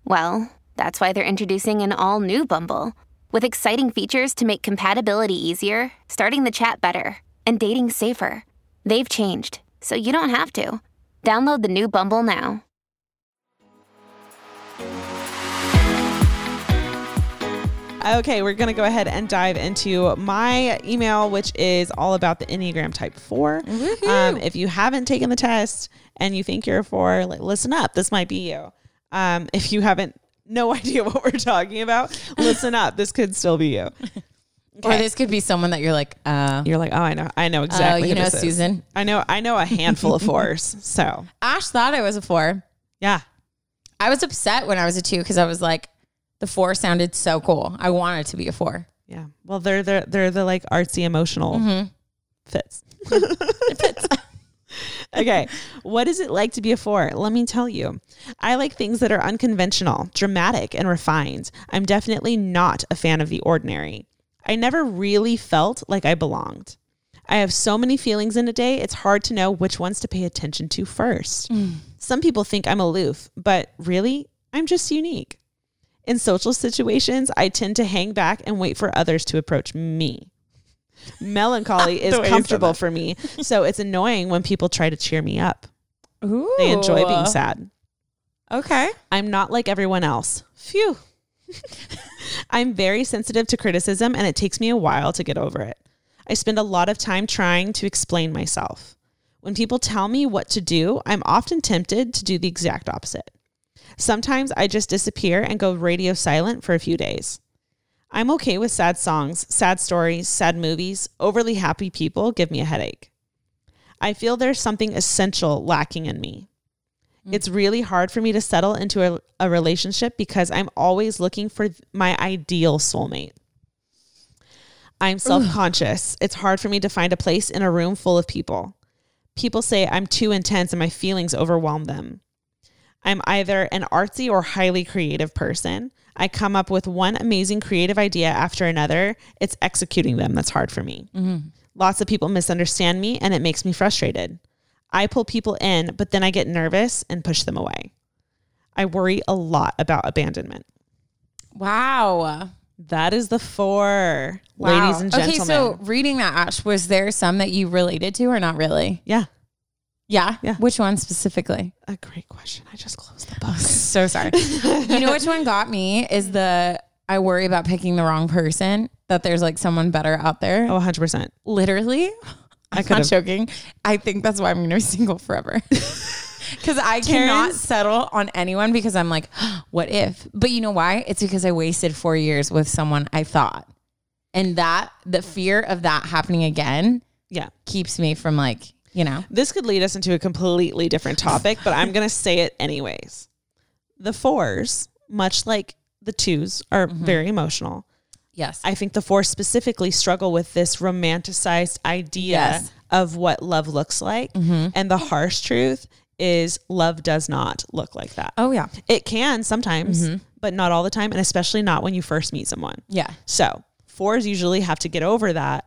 well, that's why they're introducing an all new Bumble with exciting features to make compatibility easier, starting the chat better, and dating safer. They've changed, so you don't have to. Download the new Bumble now. Okay, we're going to go ahead and dive into my email, which is all about the Enneagram Type 4. Um, if you haven't taken the test and you think you're a 4, like, listen up. This might be you. Um, if you haven't no idea what we're talking about, listen up. This could still be you. Or this could be someone that you're like, uh, You're like, oh, I know, I know exactly. you who know this is. Susan. I know, I know a handful of fours. So Ash thought I was a four. yeah, I was upset when I was a two because I was like, the four sounded so cool. I wanted to be a four. yeah. Well, they're they're they're the like artsy emotional Mm-hmm. fits. okay. What is it like to be a four? Let me tell you. I like things that are unconventional, dramatic, and refined. I'm definitely not a fan of the ordinary. I never really felt like I belonged. I have so many feelings in a day, it's hard to know which ones to pay attention to first. Mm. Some people think I'm aloof, but really, I'm just unique. In social situations, I tend to hang back and wait for others to approach me. Melancholy is The way you said comfortable for me, so it's annoying when people try to cheer me up. Ooh. They enjoy being sad. Okay. I'm not like everyone else. Phew. I'm very sensitive to criticism and it takes me a while to get over it. I spend a lot of time trying to explain myself. When people tell me what to do, I'm often tempted to do the exact opposite. Sometimes I just disappear and go radio silent for a few days. I'm okay with sad songs, sad stories, sad movies. Overly happy people give me a headache. I feel there's something essential lacking in me. Mm. It's really hard for me to settle into a, a relationship because I'm always looking for my ideal soulmate. I'm self conscious. It's hard for me to find a place in a room full of people. People say I'm too intense and my feelings overwhelm them. I'm either an artsy or highly creative person. I come up with one amazing creative idea after another. It's executing them that's hard for me. Mm-hmm. Lots of people misunderstand me and it makes me frustrated. I pull people in, but then I get nervous and push them away. I worry a lot about abandonment. Wow. That is the four, Wow. ladies and gentlemen. Okay, so reading that, Ash, was there some that you related to or not really? yeah, Yeah. Yeah. Which one specifically? a great question. I just closed the book. So sorry. you know which one got me is the I worry about picking the wrong person, that there's like someone better out there. Oh, 100%. Literally, I'm could've- not joking. I think that's why I'm going to be single forever. Because I cannot Karen's- settle on anyone because I'm like, what if? But you know why? It's because I wasted four years with someone I thought. And that, the fear of that happening again Yeah. keeps me from like, you know, This could lead us into a completely different topic, but I'm going to say it anyways. The fours, much like the twos, are Mm-hmm. very emotional. yes. I think the fours specifically struggle with this romanticized idea Yes. of what love looks like. And the harsh truth is love does not look like that. oh, yeah. It can sometimes, but not all the time, and especially not when you first meet someone. Yeah. So, fours usually have to get over that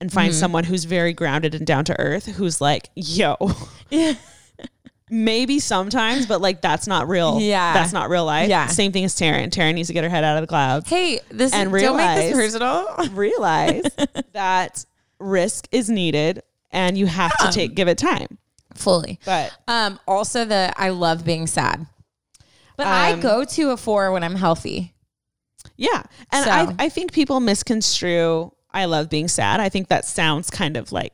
and find Mm-hmm. someone who's very grounded and down to earth, who's like, yo. Maybe sometimes, but like that's not real. Yeah. That's not real life. Yeah. Same thing as Taryne. Taryne needs to get her head out of the clouds. Hey, this And don't make this realize- personal. Realize that risk is needed and you have to take give it time. Fully. But Um, also the I love being sad. But I Um, go to a four when I'm healthy. Yeah. And So- I, I think people misconstrue I love being sad. I think that sounds kind of like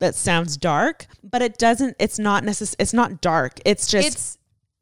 that sounds dark, but it doesn't it's not necess- it's not dark. It's just It's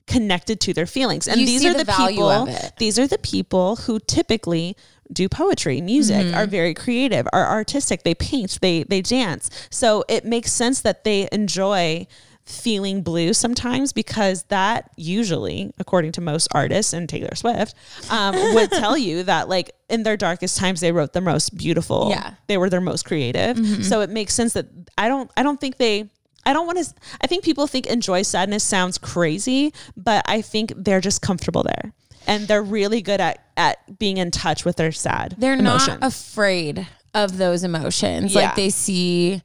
connected to their feelings. And these are the the, people these are the people who typically do poetry, music, Mm-hmm. are very creative, are artistic, they paint, they they dance. So it makes sense that they enjoy feeling blue sometimes because that usually according to most artists and taylor swift um, would tell you that like in their darkest times they wrote the most beautiful Yeah. Mm-hmm. they were their most creative so it makes sense that i don't i don't think they I don't want to. I think people think enjoy sadness sounds crazy, but I think they're just comfortable there, and they're really good at at being in touch with their sad. they're emotions. not afraid of those emotions. Yeah. Like they see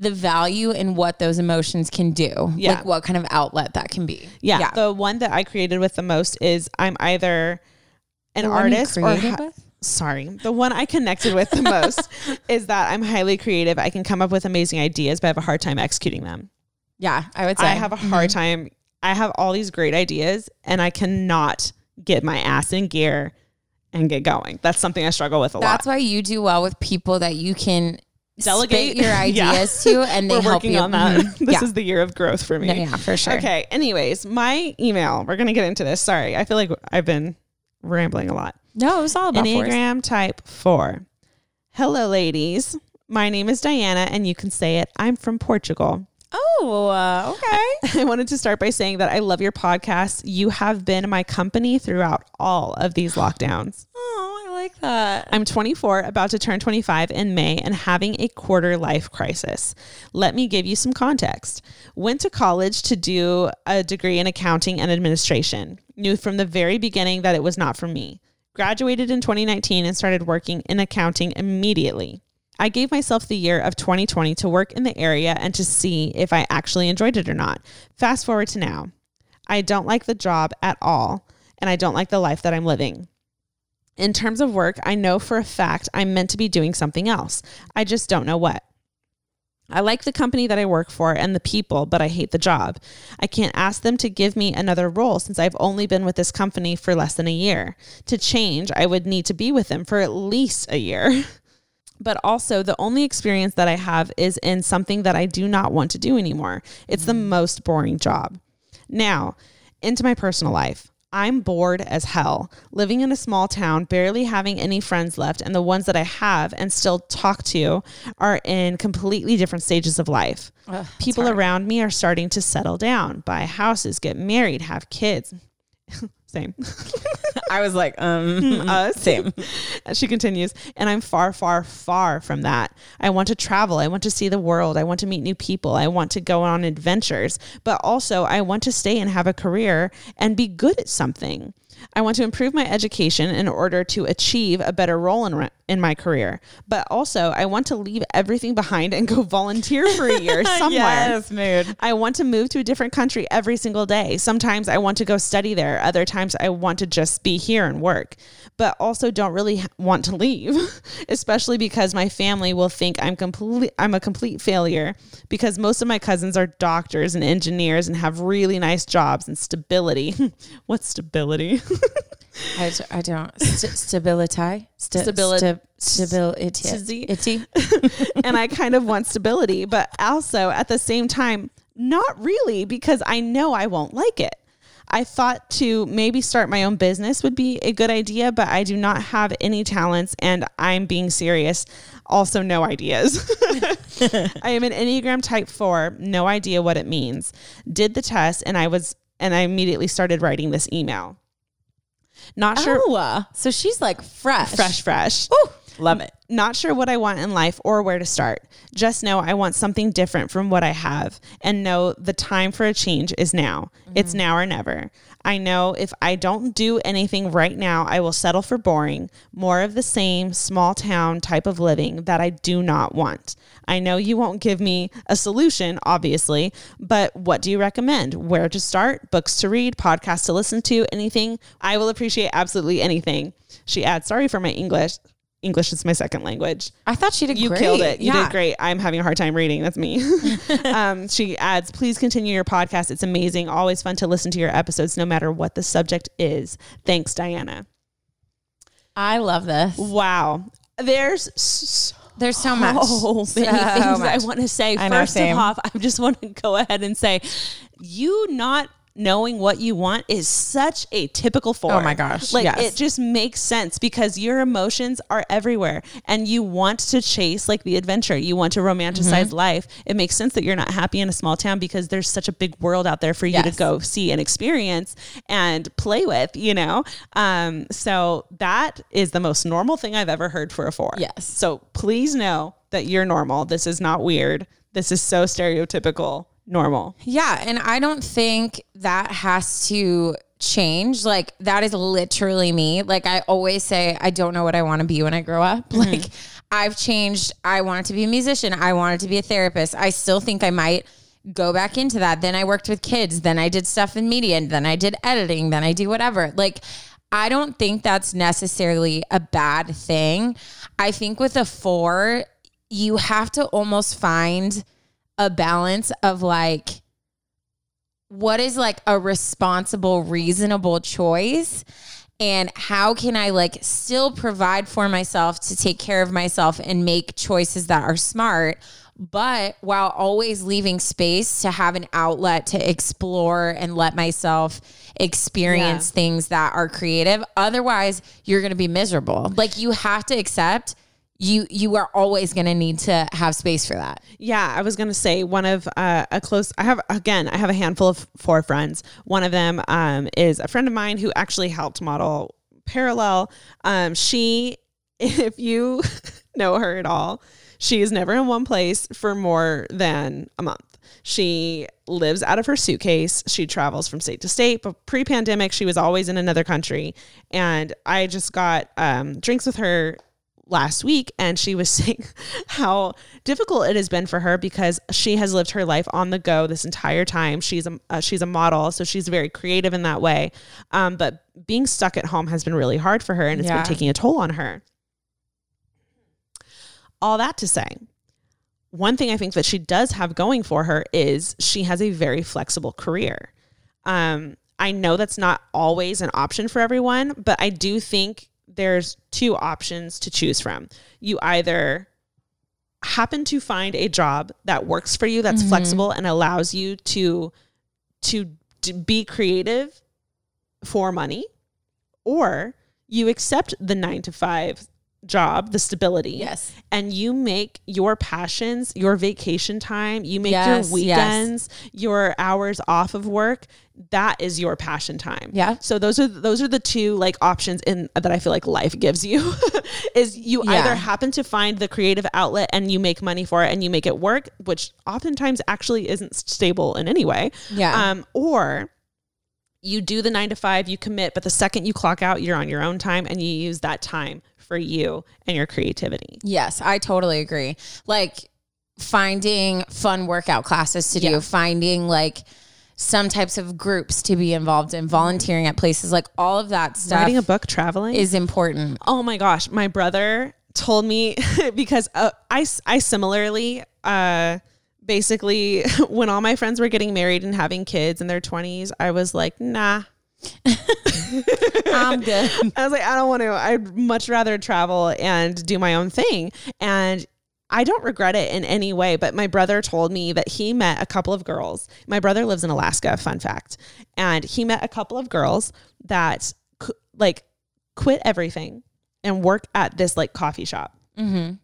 the value in what those emotions can do. Yeah. Like what kind of outlet that can be. yeah, The one that I created with the most is I'm either an The artist or ha- sorry, the one I connected with the most is that I'm highly creative. I can come up with amazing ideas, but I have a hard time executing them. Yeah, I would say. I have a hard mm-hmm. time. I have all these great ideas, and I cannot get my ass in gear and get going. That's something I struggle with a That's lot. That's why you do well with people that you can Delegate spit your Yeah. ideas to and they We're help working you. on that. Mhm. This yeah. is the year of growth for me. No, yeah, for sure. Okay. Anyways, my email. We're gonna get into this. Sorry, I feel like I've been rambling a lot. No, it was all about fours. Enneagram Type Four. Hello, ladies. My name is Diana, and you can say it. I'm from Portugal. Oh, uh, okay. I wanted to start by saying that I love your podcast. You have been my company throughout all of these lockdowns. oh, I like that. I'm 24, about to turn 25 in May, and having a quarter life crisis. Let me give you some context. Went to college to do a degree in accounting and administration. Knew from the very beginning that it was not for me. Graduated in 2019 and started working in accounting immediately. I gave myself the year of 2020 to work in the area and to see if I actually enjoyed it or not. Fast forward to now. I don't like the job at all, and I don't like the life that I'm living. In terms of work, I know for a fact I'm meant to be doing something else. I just don't know what. I like the company that I work for and the people, but I hate the job. I can't ask them to give me another role since I've only been with this company for less than a year. To change, I would need to be with them for at least a year. But also, the only experience that I have is in something that I do not want to do anymore. It's the most boring job. Now, into my personal life. I'm bored as hell, living in a small town, barely having any friends left, and the ones that I have and still talk to are in completely different stages of life. People around me are starting to settle down, buy houses, get married, have kids. Same. I was like, um, Us. same. And she continues, and I'm far, far, far from that. I want to travel. I want to see the world. I want to meet new people. I want to go on adventures, but also I want to stay and have a career and be good at something. I want to improve my education in order to achieve a better role in, in my career. But also, I want to leave everything behind and go volunteer for a year somewhere. yes, mood. I want to move to a different country every single day. Sometimes I want to go study there. Other times I want to just be here and work, but also don't really want to leave, especially because my family will think I'm complete I'm a complete failure because most of my cousins are doctors and engineers and have really nice jobs and stability. What's stability? I, d- I don't. St- stability. St- Stabili- stability. Tizzy. Itty. and I kind of want stability, but also at the same time, not really because I know I won't like it. I thought to maybe start my own business would be a good idea, but I do not have any talents and I'm being serious. Also, no ideas. I am an Enneagram type four, no idea what it means. Did the test and I was, and I immediately started writing this email. Not sure. Oh, so she's like fresh. Fresh, fresh. Love it. Not sure what I want in life or where to start. Just know I want something different from what I have and know the time for a change is now. It's mm-hmm. now or never. I know if I don't do anything right now, I will settle for boring, more of the same small town type of living that I do not want. I know you won't give me a solution, obviously, but what do you recommend? Where to start? Books to read, podcasts to listen to, anything? I will appreciate absolutely anything. She adds, sorry for my English. English is my second language. I thought she did You great. killed it. You Yeah. did great. I'm having a hard time reading. That's me. um, she adds, please continue your podcast. It's amazing. Always fun to listen to your episodes, no matter what the subject is. Thanks, Diana. I love this. Wow. There's so There's so much. so many things I want to say. I First same. of all, I just want to go ahead and say, you not knowing what you want is such a typical form. Oh my gosh, Like yes. it just makes sense because your emotions are everywhere and you want to chase like the adventure. You want to romanticize Mm-hmm. life. It makes sense that you're not happy in a small town because there's such a big world out there for you to go see and experience and play with, you know? Um, so that is the most normal thing I've ever heard for a four. Yes. So please know that you're normal. This is not weird. This is so stereotypical normal. Yeah, and I don't think that has to change. Like that is literally me. Like I always say I don't know what I want to be when I grow up. Mm-hmm. Like I've changed. I wanted to be a musician. I wanted to be a therapist. I still think I might go back into that. Then I worked with kids, then I did stuff in media, and then I did editing, then I do whatever. Like I don't think that's necessarily a bad thing. I think with a 4, you have to almost find a balance of like what is like a responsible reasonable choice? And how can i like still provide for myself to take care of myself and make choices that are smart but while always leaving space to have an outlet to explore and let myself experience things that are creative? Otherwise you're going to be miserable. Like you have to accept you you are always going to need to have space for that Yeah, I was gonna say one of uh, a close. I have again. I have a handful of four friends. One of them um, is a friend of mine who actually helped model Parallel. Um, she, if you know her at all, she is never in one place for more than a month. She lives out of her suitcase. She travels from state to state. But pre-pandemic, she was always in another country. And I just got um, drinks with her last week and she was saying how difficult it has been for her because she has lived her life on the go this entire time. She's a uh, she's a model so she's very creative in that way. Um, but being stuck at home has been really hard for her and it's Yeah. been taking a toll on her. All that to say one thing i think that she does have going for her is she has a very flexible career. Um, i know that's not always an option for everyone but i do think there's two options to choose from. You either happen to find a job that works for you that's mm-hmm. flexible and allows you to to to be creative for money or you accept the 9 to 5 job the stability Yes. and you make your passions your vacation time you make Yes, your yes. weekends your hours off of work that is your passion time Yeah. so those are those are the two like options in that i feel like life gives you is you Yeah. either happen to find the creative outlet and you make money for it and you make it work which oftentimes actually isn't stable in any way Yeah. um or you do the nine to five, you commit, but the second you clock out, you're on your own time and you use that time for you and your creativity. Yes, I totally agree. Like finding fun workout classes to do, Yeah. finding like some types of groups to be involved in, volunteering at places, like all of that stuff Writing a book, traveling is important. Oh my gosh, my brother told me because uh, I I similarly uh basically when all my friends were getting married and having kids in their 20s, I was like, "Nah. I'm good. I was like, I don't want to. I'd much rather travel and do my own thing. And I don't regret it in any way, but my brother told me that he met a couple of girls. My brother lives in Alaska, fun fact. And he met a couple of girls that like quit everything and work at this like coffee shop. Mm-hmm.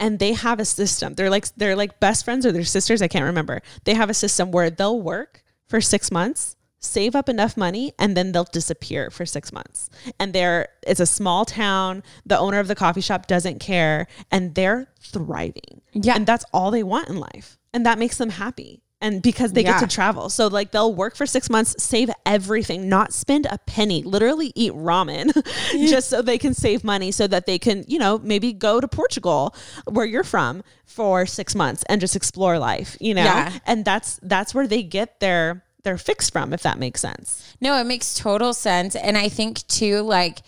And they have a system. They're like they're like best friends or they're sisters, I can't remember. They have a system where they'll work for 6 months save up enough money and then they'll disappear for six months and they're it's a small town the owner of the coffee shop doesn't care and they're thriving Yeah. and that's all they want in life and that makes them happy and because they Yeah. get to travel so like they'll work for six months save everything not spend a penny literally eat ramen just so they can save money so that they can you know maybe go to portugal where you're from for six months and just explore life you know Yeah. and that's that's where they get their their fix from if that makes sense No, it makes total sense. And I think too, like,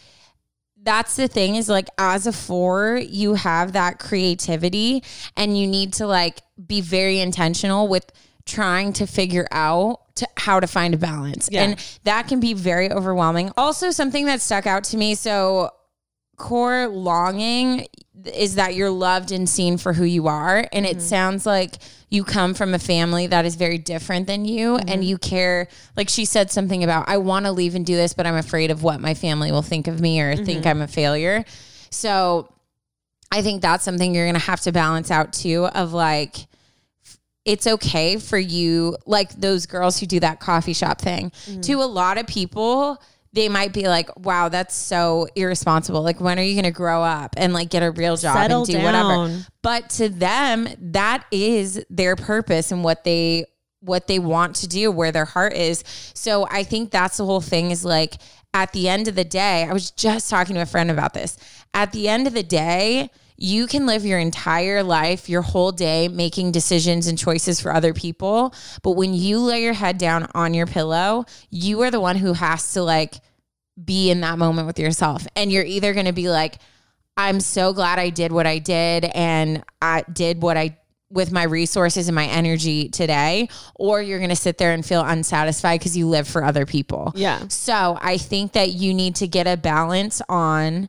that's the thing is like as a four, you have that creativity and you need to like be very intentional with trying to figure out to, how to find a balance. Yeah. And that can be very overwhelming. Also, something that stuck out to me. So, core longing is that you're loved and seen for who you are. And it mm-hmm. sounds like you come from a family that is very different than you mm-hmm. and you care. Like she said something about, I want to leave and do this, but I'm afraid of what my family will think of me or mm-hmm. think I'm a failure. So I think that's something you're going to have to balance out too of like, it's okay for you, like those girls who do that coffee shop thing. Mm. To a lot of people, they might be like, wow, that's so irresponsible. Like, when are you going to grow up and like get a real job Settle and do whatever? But to them, that is their purpose and what they what they want to do, where their heart is. So I think that's the whole thing is like at the end of the day, I was just talking to a friend about this. At the end of the day, you can live your entire life, your whole day making decisions and choices for other people, but when you lay your head down on your pillow, you are the one who has to like be in that moment with yourself. And you're either going to be like I'm so glad I did what I did and I did what I with my resources and my energy today or you're going to sit there and feel unsatisfied because you live for other people. Yeah. So, I think that you need to get a balance on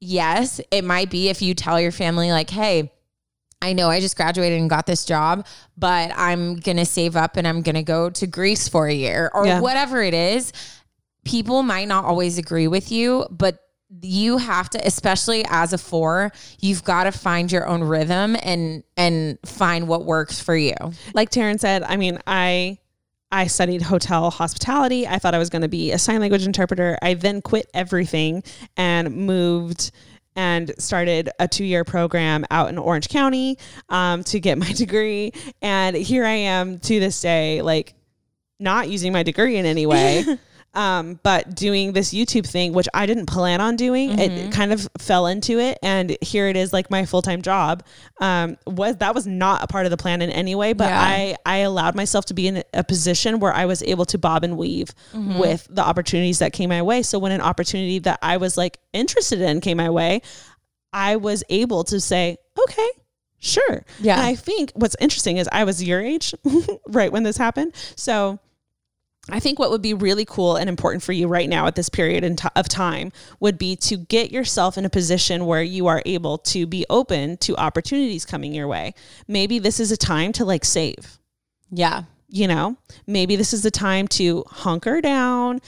yes, it might be if you tell your family like, "Hey, I know I just graduated and got this job, but I'm going to save up and I'm going to go to Greece for a year or Yeah. whatever it is." People might not always agree with you, but you have to especially as a 4, you've got to find your own rhythm and and find what works for you. like Taryne said, I mean, I I studied hotel hospitality. I thought I was going to be a sign language interpreter. I then quit everything and moved and started a two year program out in Orange County um, to get my degree. And here I am to this day, like not using my degree in any way. Um, but doing this YouTube thing, which I didn't plan on doing, Mm-hmm. it kind of fell into it, and here it is, like my full time job. Um, was that was not a part of the plan in any way, but Yeah. I I allowed myself to be in a position where I was able to bob and weave Mm-hmm. with the opportunities that came my way. So when an opportunity that I was like interested in came my way, I was able to say, okay, sure. Yeah. And I think what's interesting is I was your age right when this happened. So I think what would be really cool and important for you right now at this period in ti- of time would be to get yourself in a position where you are able to be open to opportunities coming your way. Maybe this is a time to like save Yeah. you know maybe this is the time to hunker down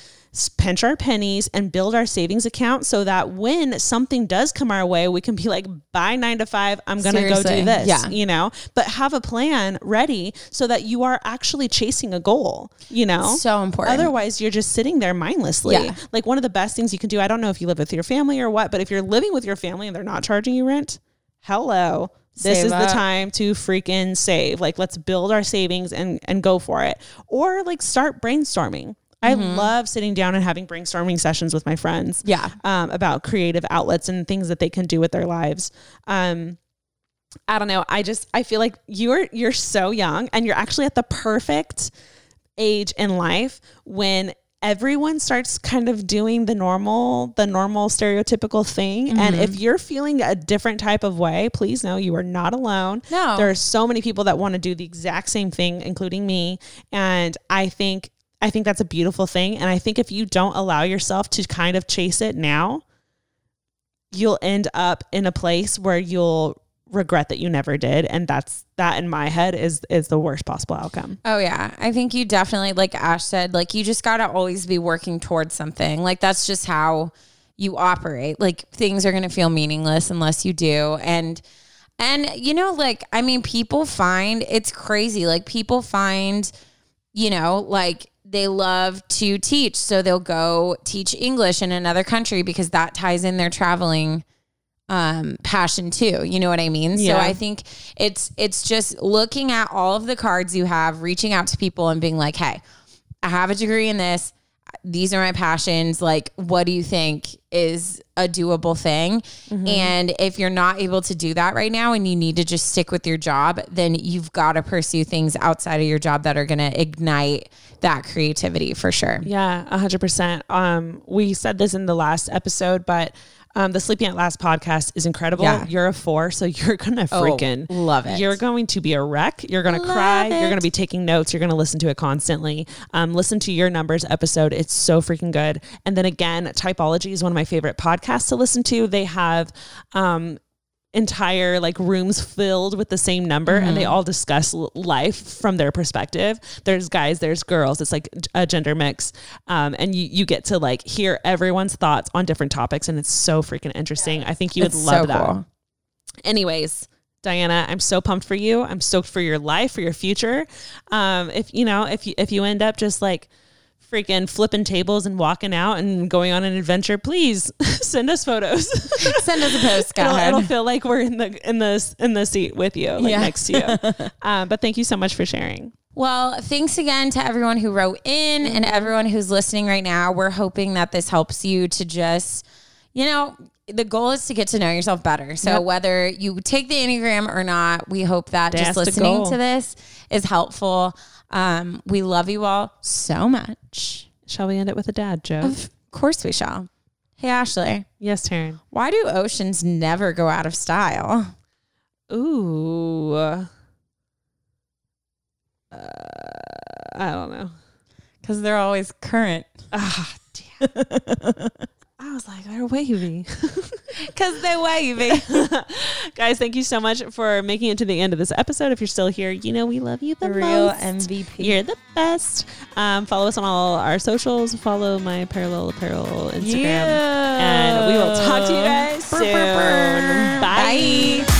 pinch our pennies and build our savings account so that when something does come our way we can be like bye nine to five i'm gonna go do this yeah. you know? But have a plan ready so that you are actually chasing a goal you know? So important. otherwise you're just sitting there mindlessly. Yeah. like one of the best things you can do i don't know if you live with your family or what but if you're living with your family and they're not charging you rent hello. This Save is the time to freaking save. Like let's build our savings and and go for it. Or like start brainstorming I love sitting down and having brainstorming sessions with my friends. Yeah. Um, about creative outlets and things that they can do with their lives. Um, I don't know. I just I feel like you're you're so young and you're actually at the perfect age in life when everyone starts kind of doing the normal the normal stereotypical thing and Mm-hmm. if you're feeling a different type of way please know you are not alone No. there are so many people that want to do the exact same thing including me and i think I think that's a beautiful thing. And I think if you don't allow yourself to kind of chase it now, you'll end up in a place where you'll regret that you never did. And that's that in my head is is the worst possible outcome. Oh yeah. I think you definitely like Ash said, like you just gotta always be working towards something. Like that's just how you operate. Like things are gonna feel meaningless unless you do. And and you know, like, I mean, people find it's crazy. Like people find, you know, like they love to teach. So they'll go teach English in another country because that ties in their traveling um passion too. You know what i mean? Yeah. so i think it's it's just looking at all of the cards you have reaching out to people and being like hey i have a degree in this. These are my passions. Like what do you think is a doable thing? And if you're not able to do that right now and you need to just stick with your job then you've got to pursue things outside of your job that are going to ignite that creativity for sure Yeah, a hundred percent. Um, we said this in the last episode, but um, the Sleeping at Last podcast is incredible. Yeah. You're a four, so you're gonna Oh, freaking love it. You're going to be a wreck. You're gonna cry. You're gonna be taking notes. You're gonna listen to it constantly. Um, listen to your numbers episode. It's so freaking good. And then again, Typology is one of my favorite podcasts to listen to. They have um, entire like rooms filled with the same number and they all discuss life from their perspective there's guys there's girls it's like a gender mix um, and you, you get to like hear everyone's thoughts on different topics and it's so freaking interesting i think you would It's love so that cool. anyways Diana, I'm so pumped for you. I'm stoked for your life, for your future. Um, if you know, if you if you end up just like freaking flipping tables and walking out and going on an adventure, please send us photos. send us a post it'll, it'll feel like we're in the in the in the seat with you, like Yeah. next to you. um, but thank you so much for sharing. Well, thanks again to everyone who wrote in and everyone who's listening right now. We're hoping that this helps you to just, you know, the goal is to get to know yourself better. So Yep. whether you take the Enneagram or not, we hope that That's just listening to this is helpful. Um, we love you all so much. Shall we end it with a dad joke? Of course we shall. Hey Ashley, yes, Taryne. why do oceans never go out of style? Ooh. Uh, I don't know. Because they're always current. Ah, damn. Was like, they're wavy. Because they're wavy. Guys, thank you so much for making it to the end of this episode. If you're still here, you know we love you the Real most. MVP. You're the best. Um, follow us on all our socials. Follow my Parallel Apparel Instagram. And we will talk to you guys soon. Bye. Bye.